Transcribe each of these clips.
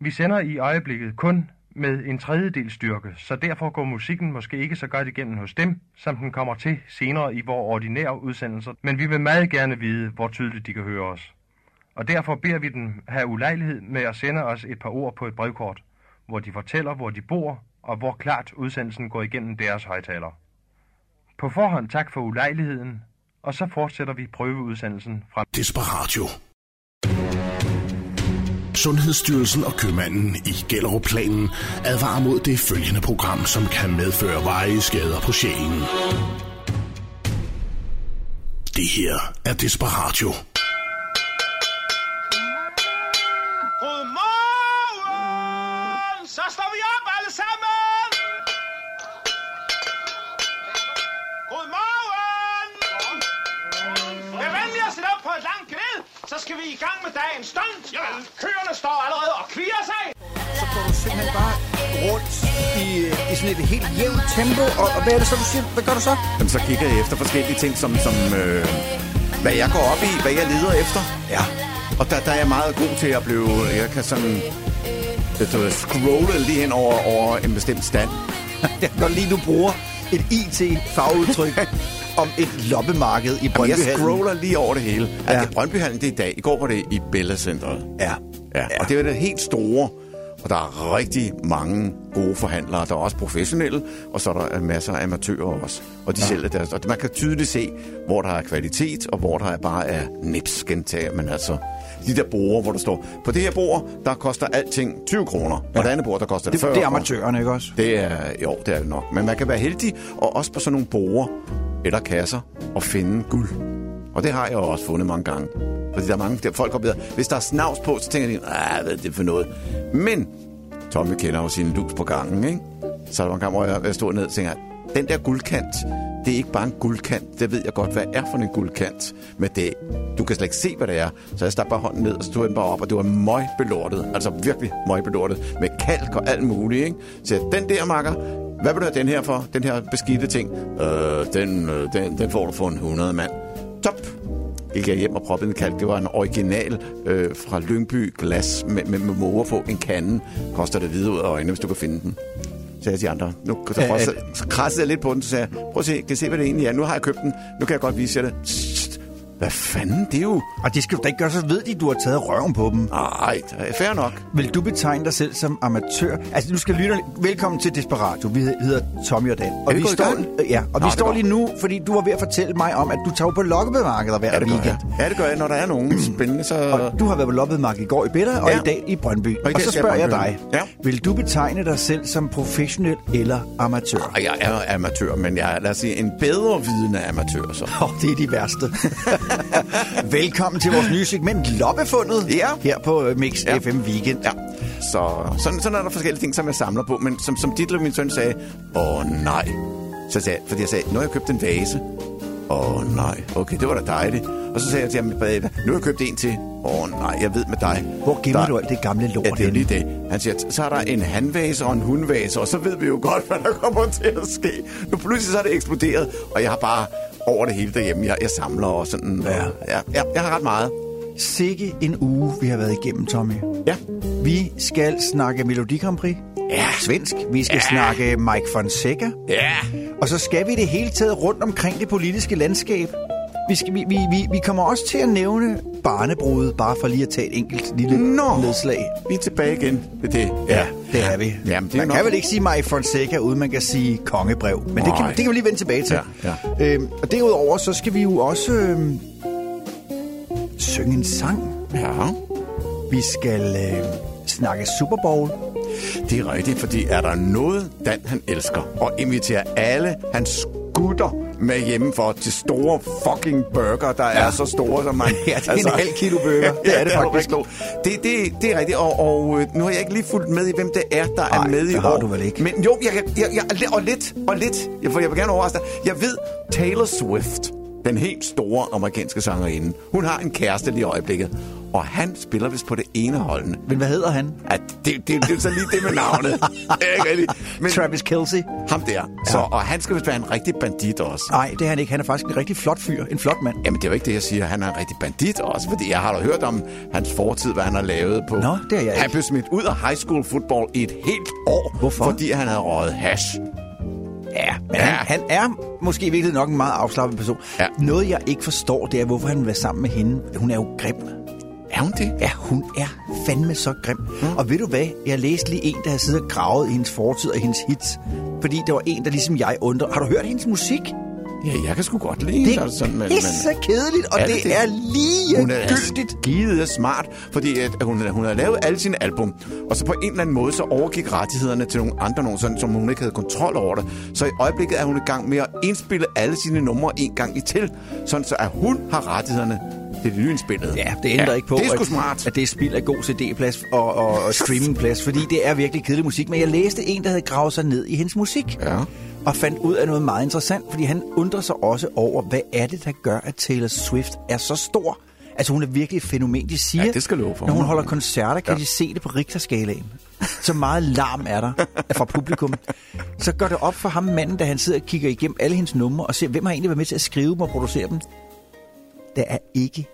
Vi sender i øjeblikket kun med en tredjedel styrke, så derfor går musikken måske ikke så godt igennem hos dem, som den kommer til senere i vores ordinære udsendelser, men vi vil meget gerne vide, hvor tydeligt de kan høre os. Og derfor beder vi dem have ulejlighed med at sende os et par ord på et brevkort, hvor de fortæller, hvor de bor, og hvor klart udsendelsen går igennem deres højtaler. På forhånd tak for ulejligheden, og så fortsætter vi prøveudsendelsen fra Desperatio. Sundhedsstyrelsen og købmanden i Gellerup-planen advarer mod det følgende program, som kan medføre veje skader på sjælen. Det her er Desperatio. Helt jævnt tempo, og, og hvad er det så, du siger? Hvad gør du så? Jamen, så kigger jeg efter forskellige ting, som, som øh, hvad jeg går op i, hvad jeg leder efter. Ja. Og der, der er jeg meget god til at blive... Jeg kan sådan... Det, du, scrolle lige hen over, over en bestemt stand. Godt lide, du bruger et IT-fagudtryk om et loppemarked i Jamen, jeg Brøndbyhallen. scroller lige over det hele. Ja. Ja. Altså, Brøndbyhallen, det er i dag. I går var det i Bella Centeret. Ja. Ja, og det er det helt store. Og der er rigtig mange gode forhandlere. Der er også professionelle, og så er der masser af amatører også. Og de ja. sælger deres. Og man kan tydeligt se, hvor der er kvalitet, og hvor der er bare er nips gentag. Men altså, de der borde, hvor der står, på det her bord, der koster alting 20 kroner. På det andet bord, der koster det, Det, 40 det er amatørerne, ikke også? Det er, jo, det er det nok. Men man kan være heldig, og også på sådan nogle borer eller kasser, og finde guld. Og det har jeg også fundet mange gange. Fordi der er mange der folk går bedre. Hvis der er snavs på, så tænker de, ah, hvad er det for noget? Men Tommy kender jo sin lus på gangen, ikke? Så der var en gang, hvor jeg, jeg stod ned og tænkte, den der guldkant, det er ikke bare en guldkant. Det ved jeg godt, hvad er for en guldkant. Men det, du kan slet ikke se, hvad det er. Så jeg stak bare hånden ned, og så tog den bare op, og det var møgbelortet. Altså virkelig møgbelortet. Med kalk og alt muligt, ikke? Så jeg, den der, makker, hvad vil du have den her for? Den her beskidte ting? Øh, den, øh, den, den får du for en 100 mand. Top! Gik jeg hjem og proppede en kalk. Det var en original øh, fra Lyngby glas med, med, med måger på. En kande. Koster det hvide ud af øjnene, hvis du kan finde den. Så jeg til de andre, nu så, så krassede jeg lidt på den, så sagde jeg, prøv at se, kan I se, hvad det egentlig er? Nu har jeg købt den, nu kan jeg godt vise jer det. Hvad fanden, det er jo... Og det skal du da ikke gøre, så ved de, du har taget røven på dem. Ej, det er fair nok. Vil du betegne dig selv som amatør? Altså, nu skal lytte. Velkommen til Desperatio. Vi hedder Tommy og Dan. Og vi vi står, gang? ja, og Nå, vi står lige nu, fordi du var ved at fortælle mig om, at du tager på loppemarkeder hver Ja, det weekend. jeg. Ja, det gør jeg, når der er nogen spændende, så... Og du har været på loppemarked i går i Bella, og Ja. i dag i Brøndby. Og Og, i dag så jeg spørger jeg Brøndby. dig, Ja. vil du betegne dig selv som professionel eller amatør? Og jeg er amatør, men jeg er, lad os sige, en bedre vidende amatør, så. Oh, det er de værste. Velkommen til vores nye segment, Loppefundet, Ja. her på øh, Mix Ja. FM Weekend. Ja, så sådan, sådan er der forskellige ting, som jeg samler på. Men som, som Ditler, min søn, sagde, åh nej. Så sagde, fordi jeg sagde, nu har jeg købt en vase. Åh nej, okay, det var da dejligt. Og så sagde jeg til ham, "Babe, nu har jeg købt en til. Åh nej, jeg ved med dig. Hvor gemmer der- du alt det gamle lort Ja, det er lige det. Han siger, så er der en handvase og en hundvase, og så ved vi jo godt, hvad der kommer til at ske. Nu pludselig så er det eksploderet, og jeg har bare over det hele derhjemme. Jeg, jeg samler og sådan. Ja. Og, ja, ja, jeg har ret meget. Sikke en uge, vi har været igennem, Tommy. Ja. Vi skal snakke Melodi Grand Prix. Ja. Svensk. Vi skal ja. snakke Mike Fonseca. Ja. Og så skal vi det hele taget rundt omkring det politiske landskab. Vi, skal, vi, vi, vi, vi kommer også til at nævne barnebrudet, bare for lige at tage et enkelt lille Nå. nedslag. Vi er tilbage igen ved det. Det er vi. Jamen, det er man nok- kan vel ikke sige Mike Fonseca, uden man kan sige kongebrev. Men det kan, det kan vi lige vende tilbage til. Ja, ja. Øhm, og derudover, så skal vi jo også øhm, synge en sang. Ja. Vi skal øh, snakke Super Bowl. Det er rigtigt, fordi er der noget, Dan han elsker, og inviterer alle hans gutter med hjemmefra til store fucking burger, der ja. er så store, som man... Ja, det er en halv kilo burger. Det er det du faktisk. rigtig. Det, det, det er rigtigt, og, og øh, nu har jeg ikke lige fulgt med i, hvem det er, der Ej, er med i det har år. du vel ikke. Men jo, jeg, jeg, jeg, og lidt, og lidt, for jeg vil gerne overraske dig. Jeg ved, Taylor Swift den helt store amerikanske sangerinde. Hun har en kæreste lige i øjeblikket, og han spiller vist på det ene holdene. Men hvad hedder han? At det, det, det er så lige det med navnet. Er ikke rigtigt. Men Travis Kelsey? ham der. Så, og han skal vist være en rigtig bandit også. Nej, det er han ikke. Han er faktisk en rigtig flot fyr. En flot mand. Jamen, det er jo ikke det, jeg siger. Han er en rigtig bandit også, fordi jeg har da hørt om hans fortid, hvad han har lavet på. Nå, det har jeg ikke. Han blev smidt ud af high school football i et helt år. Hvorfor? Fordi han havde røget hash. Ja, men Ja. Han, han er måske i virkeligheden nok en meget afslappet person. Ja. Noget, jeg ikke forstår, det er, hvorfor han vil være sammen med hende. Hun er jo grim. Er hun det? Ja, hun er fandme så grim. Mm. Og ved du hvad? Jeg læste lige en, der har siddet og gravet i hendes fortid og hendes hits. Fordi der var en, der ligesom jeg undrer. Har du hørt hendes musik? Ja, jeg kan sgu godt lide Det hende, er altså, men, pisse kedeligt, og Er det, det det det? er lige hun er gyldigt. skide smart, fordi at hun, hun har lavet alle sine album, og så på en eller anden måde, så overgik rettighederne til nogle andre nogen, sådan, som hun ikke havde kontrol over det. Så i øjeblikket er hun i gang med at indspille alle sine numre en gang i til, sådan så at hun har rettighederne til det nyindspillede. Ja, det ændrer Ja, ikke på, det er sgu at, smart. at det er spild af god CD-plads og, og, og streamingplads, fordi det er virkelig kedelig musik. Men jeg læste en, der havde gravet sig ned i hendes musik. Ja. Og fandt ud af noget meget interessant, fordi han undrer sig også over, hvad er det, der gør, at Taylor Swift er så stor? Altså, hun er virkelig et fænomen. De siger, Ja, det skal for. når hun holder koncerter, kan Ja. de se det på Richterskalaen. Så meget larm er der fra publikum. Så gør det op for ham, manden, da han sidder og kigger igennem alle hendes numre og ser, hvem har egentlig været med til at skrive dem og producere dem. Der er ikke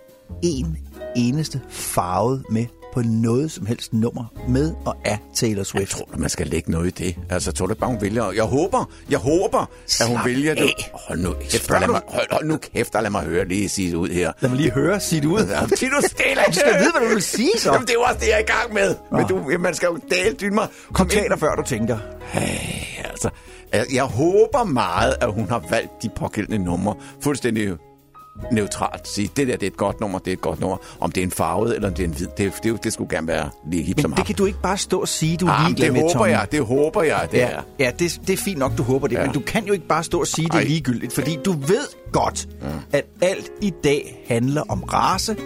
en eneste farvet med på noget som helst nummer med og af Taylor Jeg Swift. tror, man skal lægge noget i det. Altså, jeg tror det bare, hun vælger. Jeg håber, jeg håber, at hun Slap vælger det. af. Hold nu kæft, lad du- mig, hold, hold nu kæft, og lad mig høre lige sige det ud her. Lad mig lige høre, sig det ud. Sig nu stille. Du skal vide, hvad du vil sige så. Jamen, det er jo også det, jeg er i gang med. Men du, man skal jo dale dyne mig. Kom dig, før du tænker. Hey, altså, jeg, jeg håber meget, at hun har valgt de pågældende numre fuldstændig neutralt. Sige, det der det er et godt nummer, det er et godt nummer. Om det er en farvet eller om det er en hvid, det, det, det skulle gerne være lige hip som Men det ham. kan du ikke bare stå og sige, du er ah, ligeglad det med, håber Tommy. jeg, det håber jeg, det Ja, er. ja det, det er fint nok, du håber det, Ja. men du kan jo ikke bare stå og sige, det er Ej. ligegyldigt, fordi du ved godt, at alt i dag handler om race,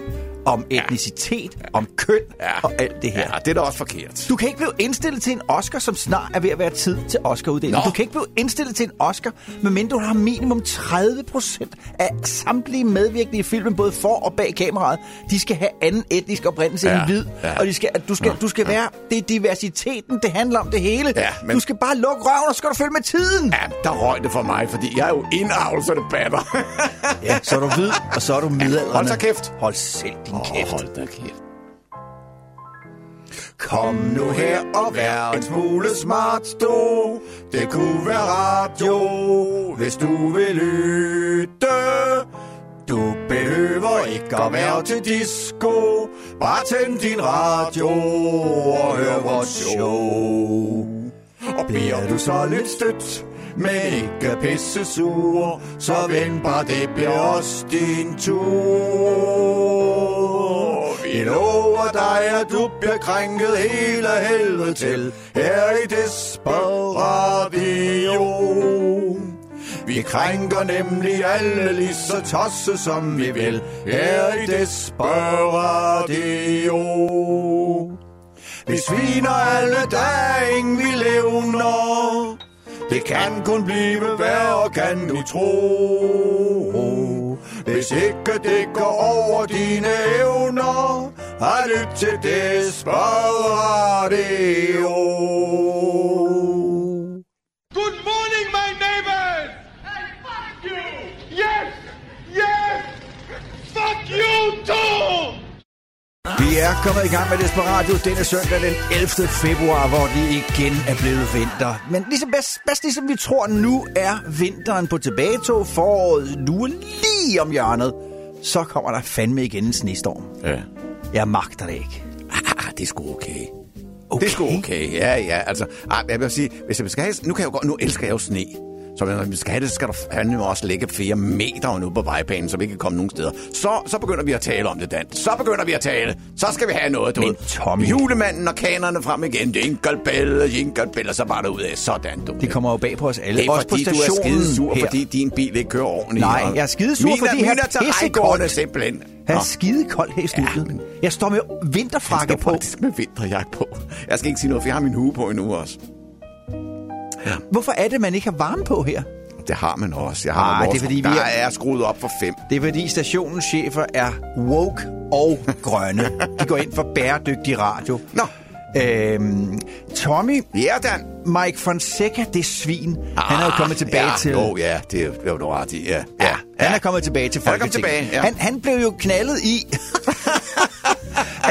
om etnicitet, om køn Ja. og alt det her. Ja, det er da også forkert. Du kan ikke blive indstillet til en Oscar, som snart er ved at være tid til Oscar-uddeling. Nå. Du kan ikke blive indstillet til en Oscar, medmindre du har minimum 30 procent af samtlige medvirkende i filmen, både for og bag kameraet. De skal have anden etnisk oprindelse Ja, end hvid. ja. Og de skal, du skal, du skal være... Det er diversiteten, det handler om det hele. Ja, men- Du skal bare lukke røven, og så skal du følge med tiden. Ja, der røg det for mig, fordi jeg er jo indavl, så det batter. Ja, så er du hvid, og så er du midaldrende. Hold så kæft. Hold selv din kæft. hold da kæft. Kom nu her og vær en smule smart, du. Det kunne være radio, hvis du vil lytte. Du behøver ikke at være til disco. Bare tænd din radio og hør vores show. Og bliver du så lidt stødt, men ikke pisse sur, så vend bare, det bliver også din tur. Vi lover dig, at du bliver krænket hele helvede til, her i Desperadio. Vi krænker nemlig alle lige så tosse, som vi vil, her i Desperadio. Vi sviner alle dagen, vi levner. Det kan kun blive værre, kan du tro. Hvis ikke det går over dine evner, har lyt til Desperatio. Good morning, my neighbors! Hey, fuck you! Yes! Yes! Fuck you too! Vi er kommet i gang med Desperatio denne søndag den 11. februar, hvor det igen er blevet vinter. Men ligesom bedst, bedst ligesom vi tror, nu er vinteren på tilbagetog. Foråret nu er lige om hjørnet. Så kommer der fandme igen en snestorm. Ja. Jeg magter det ikke. Ah, det er sgu okay. okay. Det er sgu okay, ja, ja. Altså, ah, jeg vil sige, hvis jeg skal have, nu, kan jeg jo godt, nu elsker jeg jo sne. Så hvis vi skal have det, så skal der fandme også ligge flere meter nu på vejbanen, så vi ikke kan komme nogen steder. Så, så begynder vi at tale om det, Dan. Så begynder vi at tale. Så skal vi have noget, du Men. Tommy- Julemanden og kanerne frem igen. Jingle bell, jingle bell, og så bare derud af. Sådan, du. Det kommer jo bag på os alle. det er Også på fordi, du er stationen skide sur, her. fordi din bil ikke kører ordentligt. Nej, jeg er skidesur, mine, fordi han er pissekoldt. simpelthen. Han er skide koldt her i studiet. Ja, men- Jeg står med vinterfrakke Jeg på. står faktisk med vinterjakke på. Jeg skal ikke sige noget, for jeg har min hue på endnu også. Hvorfor er det, man ikke har varme på her? det har man også. Jeg har nogle det er, fordi vi der er- er skruet op for fem. Det er fordi stationens chefer er woke og grønne. De går ind for bæredygtig radio. Nå. Øhm, Tommy, Ja, Dan. Mike Fonseca, det svin, ah, han er jo kommet tilbage ja, til... Jo, ja, det er jo du ret i. Ja, Ja, han er kommet tilbage til Han Folketinget. tilbage, ja. han, han blev jo knaldet i,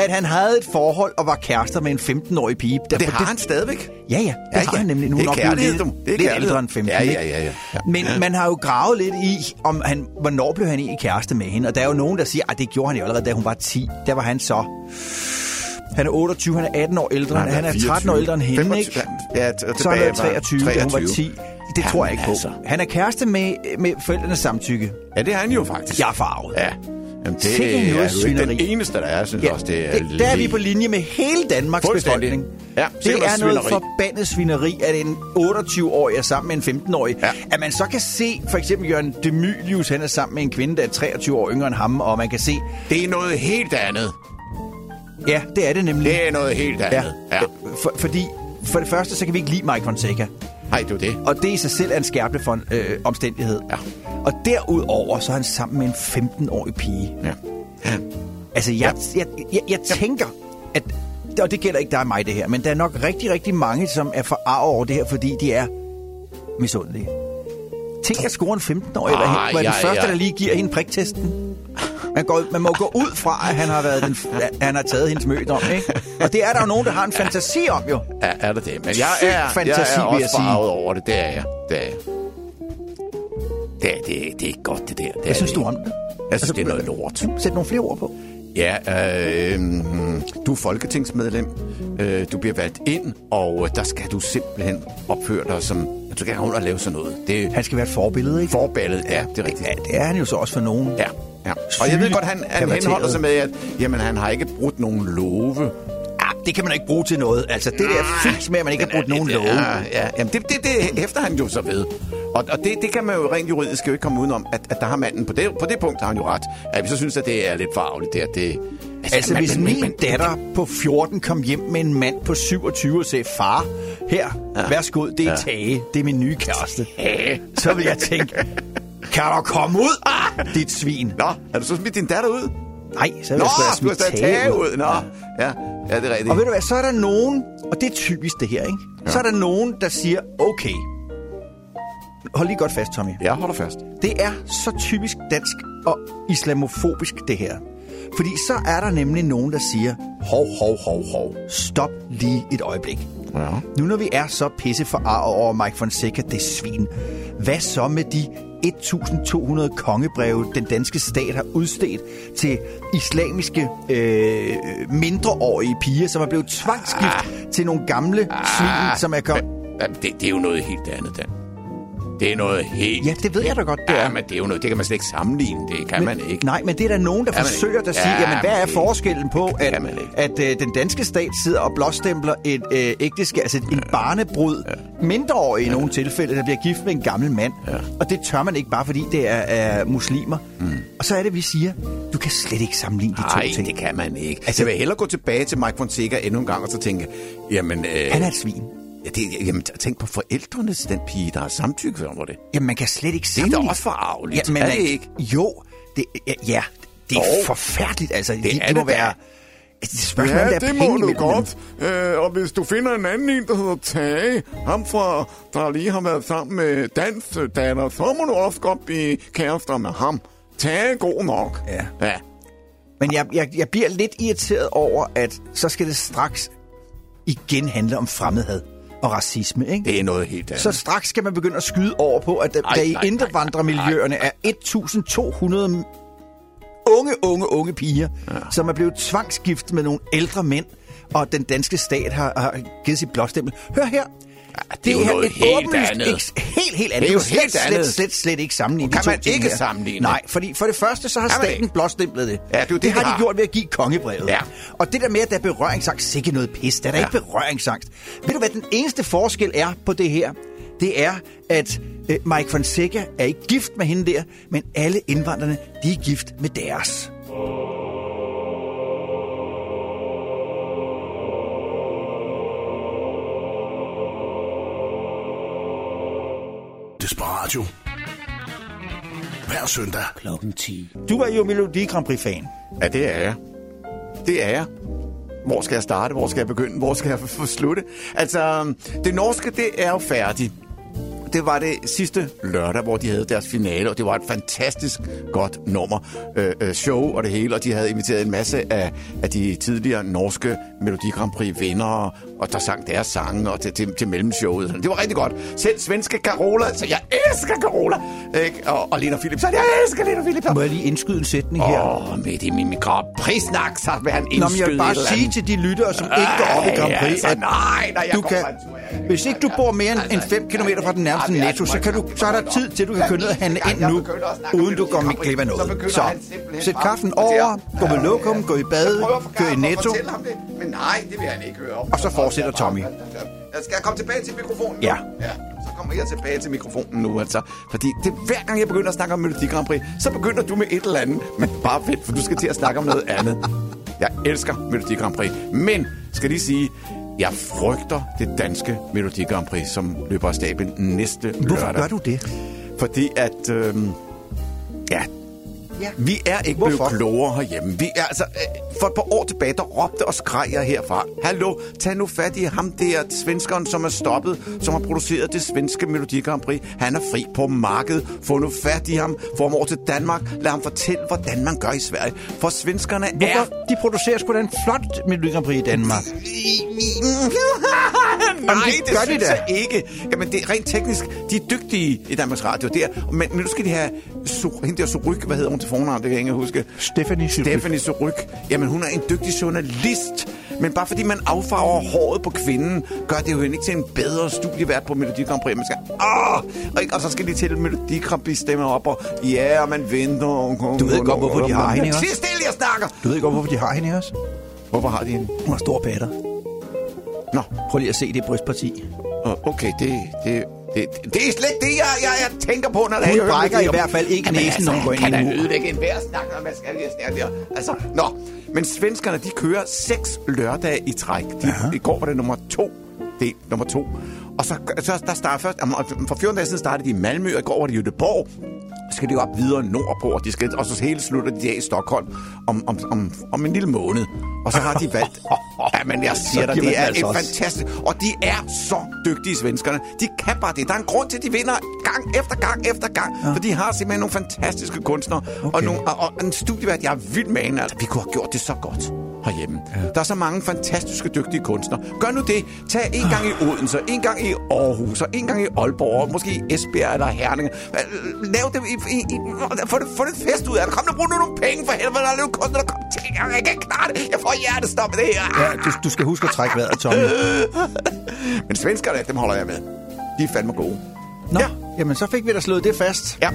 at han havde et forhold og var kærester med en 15-årig pige. Det har han stadigvæk. Ja, ja, det Ja, har ja. han nemlig. Nu Det er er han kærlighed, lidt. Det er lidt ældre end 15. Ja, ja, ja, ja. Ja. Men man har jo gravet lidt i, om han, hvornår blev han egentlig kæreste med hende. Og der er jo nogen, der siger, at det gjorde han jo allerede, da hun var 10. Der var han så... Han er 28, han er 18 år ældre, Nej, han er 13 år ældre end hende, 25, ikke? Ja, Så han tilbage er 23, da hun var 23. 10. Det Jamen, tror jeg ikke på. altså. Han er kæreste med, med forældrenes samtykke. Ja, det er han jo faktisk. Jeg er farvet. Ja. Jamen, det Sikke er jo ikke den eneste, der er. Synes ja, også, det er det, der er vi på linje med hele Danmarks befolkning. Ja, det er noget svineri. forbandet svineri, at en 28-årig er sammen med en 15-årig. Ja. At man så kan se, for eksempel Jørgen Demilius, han er sammen med en kvinde, der er 23 år yngre end ham, og man kan se, Det er noget helt andet. ja, det er det nemlig. Det er noget helt andet. Ja. For, fordi, for det første, så kan vi ikke lide Mike Fonseca. Nej, det er det. Og det i sig selv er en skærpende for, øh, omstændighed. Ja. Og derudover, så er han sammen med en 15-årig pige. Ja. ja. Altså, jeg, jeg, jeg, jeg tænker, at... Og det gælder ikke dig og mig, det her. Men der er nok rigtig, rigtig mange, som er forarvet over det her, fordi de er misundelige. Tænk at score en 15-årig, Ah, ah, var den ja, første, ja. der lige giver hende priktesten. Man, går, man må gå ud fra, at han har, været den, han har taget hendes mødom, ikke? Og det er der jo nogen, der har en fantasi om, jo. Ja, er det det? Men jeg er, fantasi, jeg er også farvet over det. Det er jeg. Det er jeg. Det, er- det, er- det er ikke godt, det der. Det Hvad er synes det du om det? Jeg synes, det er noget lort. Sæt nogle flere ord på. Ja, øh, du er folketingsmedlem. Øh, du bliver valgt ind, og der skal du simpelthen opføre dig som... Du rundt og lave sådan noget. Det Han skal være et forbillede, ikke? forbilledet. Ja, det er rigtigt. Ja, det er han jo så også for nogen. Ja, ja. Og jeg ved godt, han, han henholder sig med, at jamen, han har ikke brudt nogen love. Det kan man ikke bruge til noget. Altså, det der fis med, at man ikke har brugt nogen love. Ja, ja. Jamen, det, det, det hæfter han jo så ved. Og, og det, det kan man jo rent juridisk jo ikke komme udenom, at, at der har manden på det, på det punkt har han jo ret. At vi så synes, at det er lidt farligt der. Det, Altså, man- hvis man- min man- datter på 14 kom hjem med en mand på 27 og sagde, far, her, ja. værsgo, det er ja. Tage, det er min nye kæreste. Så vil jeg tænke, kan du komme ud, ah, dit svin? Nå, har du så smidt din datter ud? Nej, så vil Nå, jeg stadig Tage tage ud. ud. Nå, ja, ja, det er rigtigt. Og ved du hvad, så er der nogen, og det er typisk det her, ikke? Ja. Så er der nogen, der siger, okay, hold lige godt fast, Tommy. Jeg holder fast. Det er så typisk dansk og islamofobisk, det her. Fordi så er der nemlig nogen, der siger, hov, hov, hov, hov, stop lige et øjeblik. Ja. Nu når vi er så pisse forarvet over Mike Fonseca, det svin, hvad så med de 1200 kongebreve, den danske stat har udstedt til islamiske øh, mindreårige piger, som er blevet tvangsgift til nogle gamle svin, som er kommet... Ja, det, det er jo noget helt andet, Dan. Det er noget helt... Ja, det ved jeg da godt, det ja, er. men det er jo noget, det kan man slet ikke sammenligne. Det kan man ikke. Nej, men det er der nogen, der Kan forsøger at sige, Ja, jamen hvad er men- forskellen på, at, at øh, den danske stat sidder og blåstempler et øh, ægteskab, altså en barnebrud, mindreårig i nogle tilfælde, der bliver gift med en gammel mand. Og det tør man ikke bare, fordi det er, er muslimer. Mm. Og så er det, vi siger, du kan slet ikke sammenligne de Nej, to ting. det kan man ikke. Altså- Altså, jeg vil hellere gå tilbage til Mike Fonseca endnu en gang, og så tænke, jamen... Øh, Han er et svin. Ja, det, jamen, tænk på forældrene til den pige, der har samtykke for det. Jamen, man kan slet ikke Det er da også for arveligt. Ja, men er det man- ikke? Jo, det, ja, ja, det er Jo. forfærdeligt. Altså, det, det, er det må det da. være... Det spørgsmål, der er penge imellem dem. Øh, og hvis du finder en anden en, der hedder Tage, ham fra, der lige har været sammen med dans datter, så må du også godt blive kærester med ham. Tage er god nok. Ja. Ja. Men jeg, jeg, jeg bliver lidt irriteret over, at så skal det straks igen handle om fremmedhad og racisme, ikke? Det er noget helt andet. Så straks skal man begynde at skyde over på, at der, i indvandrermiljøerne er 1200 unge, unge, unge piger, ja. som er blevet tvangsgift med nogle ældre mænd, og den danske stat har, har givet sit blåstempel. Hør her. Det er jo noget et helt andet. eks- helt, helt andet. Det er jo slet, helt slet, andet. Slet, slet, slet ikke sammenligne Kan man ikke her. sammenligne? Nej, fordi for det første, så har Kan staten ikke? blåstemplet det. Ja, det det, det har de har. gjort ved at give kongebrevet. Ja. Og det der med, at der er berøringsangst, sikke noget pis. Der er Ja. ikke berøringsangst. Ved du, hvad den eneste forskel er på det her? Det er, at øh, Mike Fonseca er ikke gift med hende der, men alle indvandrerne, de er gift med deres. Desperatio. hver søndag. Klokken 10. Du var jo Melodi Grand Prix-fan. Ja, det er jeg. Det er jeg. Hvor skal jeg starte? Hvor skal jeg begynde? Hvor skal jeg få slutte? Altså, det norske, det er jo færdigt. Det var det sidste lørdag, hvor de havde deres finale, og det var et fantastisk godt nummer. Øh, øh, show og det hele, og de havde inviteret en masse af, af de tidligere norske Melodi Grand Prix vindere, og der sang deres sange og til, til, til mellemshowet. Det var rigtig godt. Selv svenske Carola, så jeg elsker Carola. Ikke? Og, og Lena Philipsen, jeg elsker Lena Philipsen. Må jeg lige indskyde en sætning her? Åh, oh, midt i min Grand Prix-snak, så vil han Nå, men jeg indskyde vil bare sige til de lyttere, som ikke går op i Grand Ej, Prix, altså, at nej, nej, jeg du kan, tur, hvis ikke du bor mere end, end 5 km fra den nærmeste Ej, er netto, så, altså kan du, så er der tid til, at du kan køre ned og handle ind nu, om uden du går med glip af noget. Så sæt kaffen over, gå med lokum, gå i bad, kør i netto. men nej, det vil han ikke høre. Og så fortsætter Tommy. Jeg skal komme tilbage til mikrofonen nu? Ja. ja. Så kommer jeg tilbage til mikrofonen nu, altså. Fordi det, hver gang jeg begynder at snakke om Melodi Grand Prix, så begynder du med et eller andet. Men bare fedt, for du skal til at snakke om noget andet. Jeg elsker Melodi Grand Prix. Men, skal lige sige, jeg frygter det danske Melodi Grand Prix, som løber af stablen næste Hvorfor lørdag. gør du det? Fordi at... Øh, ja, Ja. vi er ikke Hvorfor? blevet klogere herhjemme. Vi er, altså, øh, for et par år tilbage, der råbte og skreg jeg herfra. Hallo, tag nu fat i ham der, svenskeren, som er stoppet, som har produceret det svenske Melodi Grand Prix. Han er fri på markedet. Få nu fat i ham. Få ham over til Danmark. Lad ham fortælle, hvordan man gør i Sverige. For svenskerne er... Hvorfor? De producerer sgu da en flot Melodi Grand Prix i Danmark. Nej, det det, gør det de synes da. jeg ikke. Jamen, det er rent teknisk. De er dygtige i Danmarks Radio. Det er, men, men nu skal de have Su- hende der Suryk, hvad hedder hun til fornavn, det kan jeg ikke huske. Stephanie Suryk. Stephanie Suryk. Jamen, hun er en dygtig journalist. Men bare fordi man affarver håret på kvinden, gør det jo hende ikke til en bedre studievært på Melodi Grand Prix. Man skal, åh, og, ikke- og så skal de til Melodi Grand Prix stemme op, og ja, og man venter. Og, Du ved godt, hvorfor de har hende, ikke også? stille, jeg snakker! Du ved godt, hvorfor de har hende også? Hvorfor har de hende? Hun har store patter. Nå, Prøv lige at se det brystparti. Okay, det, det, det, det er slet ikke det, jeg, jeg, jeg tænker på, når Hun brækker i hvert fald ikke Jamen, næsen, når hun går ind i kan en da mur. ødelægge en hver snak, og hvad skal snakke der? Altså, nå. Men svenskerne, de kører seks lørdage i træk. De, I går var det nummer to. Det er nummer to. Og så, så der starter først, for 14 dage siden startede de i Malmø, og i går var det i Göteborg. Skal de op videre nordpå, og, de skal, og så hele slutter de af i Stockholm om, om, om, om en lille måned. Og så har de valgt... ja, men jeg siger dig, det er altså et fantastisk... Og de er så dygtige, svenskerne. De kan bare det. Der er en grund til, at de vinder gang efter gang efter gang. Ja. For de har simpelthen nogle fantastiske kunstnere. Okay. Og, nogle, og, og en studievært, jeg er vildt med hende. Altså, vi kunne have gjort det så godt herhjemme. Ja. Der er så mange fantastiske, dygtige kunstnere. Gør nu det. Tag en gang i Odense, en gang i Aarhus, og en gang i Aalborg, og måske i Esbjerg eller Herning. Lav det i, i, i få, det, få det fest ud af det. Kom nu, brug nu nogle penge for helvede. Der er jo kunstnere, der kommer til. Jeg kan ikke klare det. Jeg får hjertestop med det her. Ja, du, du skal huske at trække vejret, Tommy. Men svenskerne, dem holder jeg med. De er fandme gode. Nå, Ja. jamen så fik vi da slået det fast. Ja.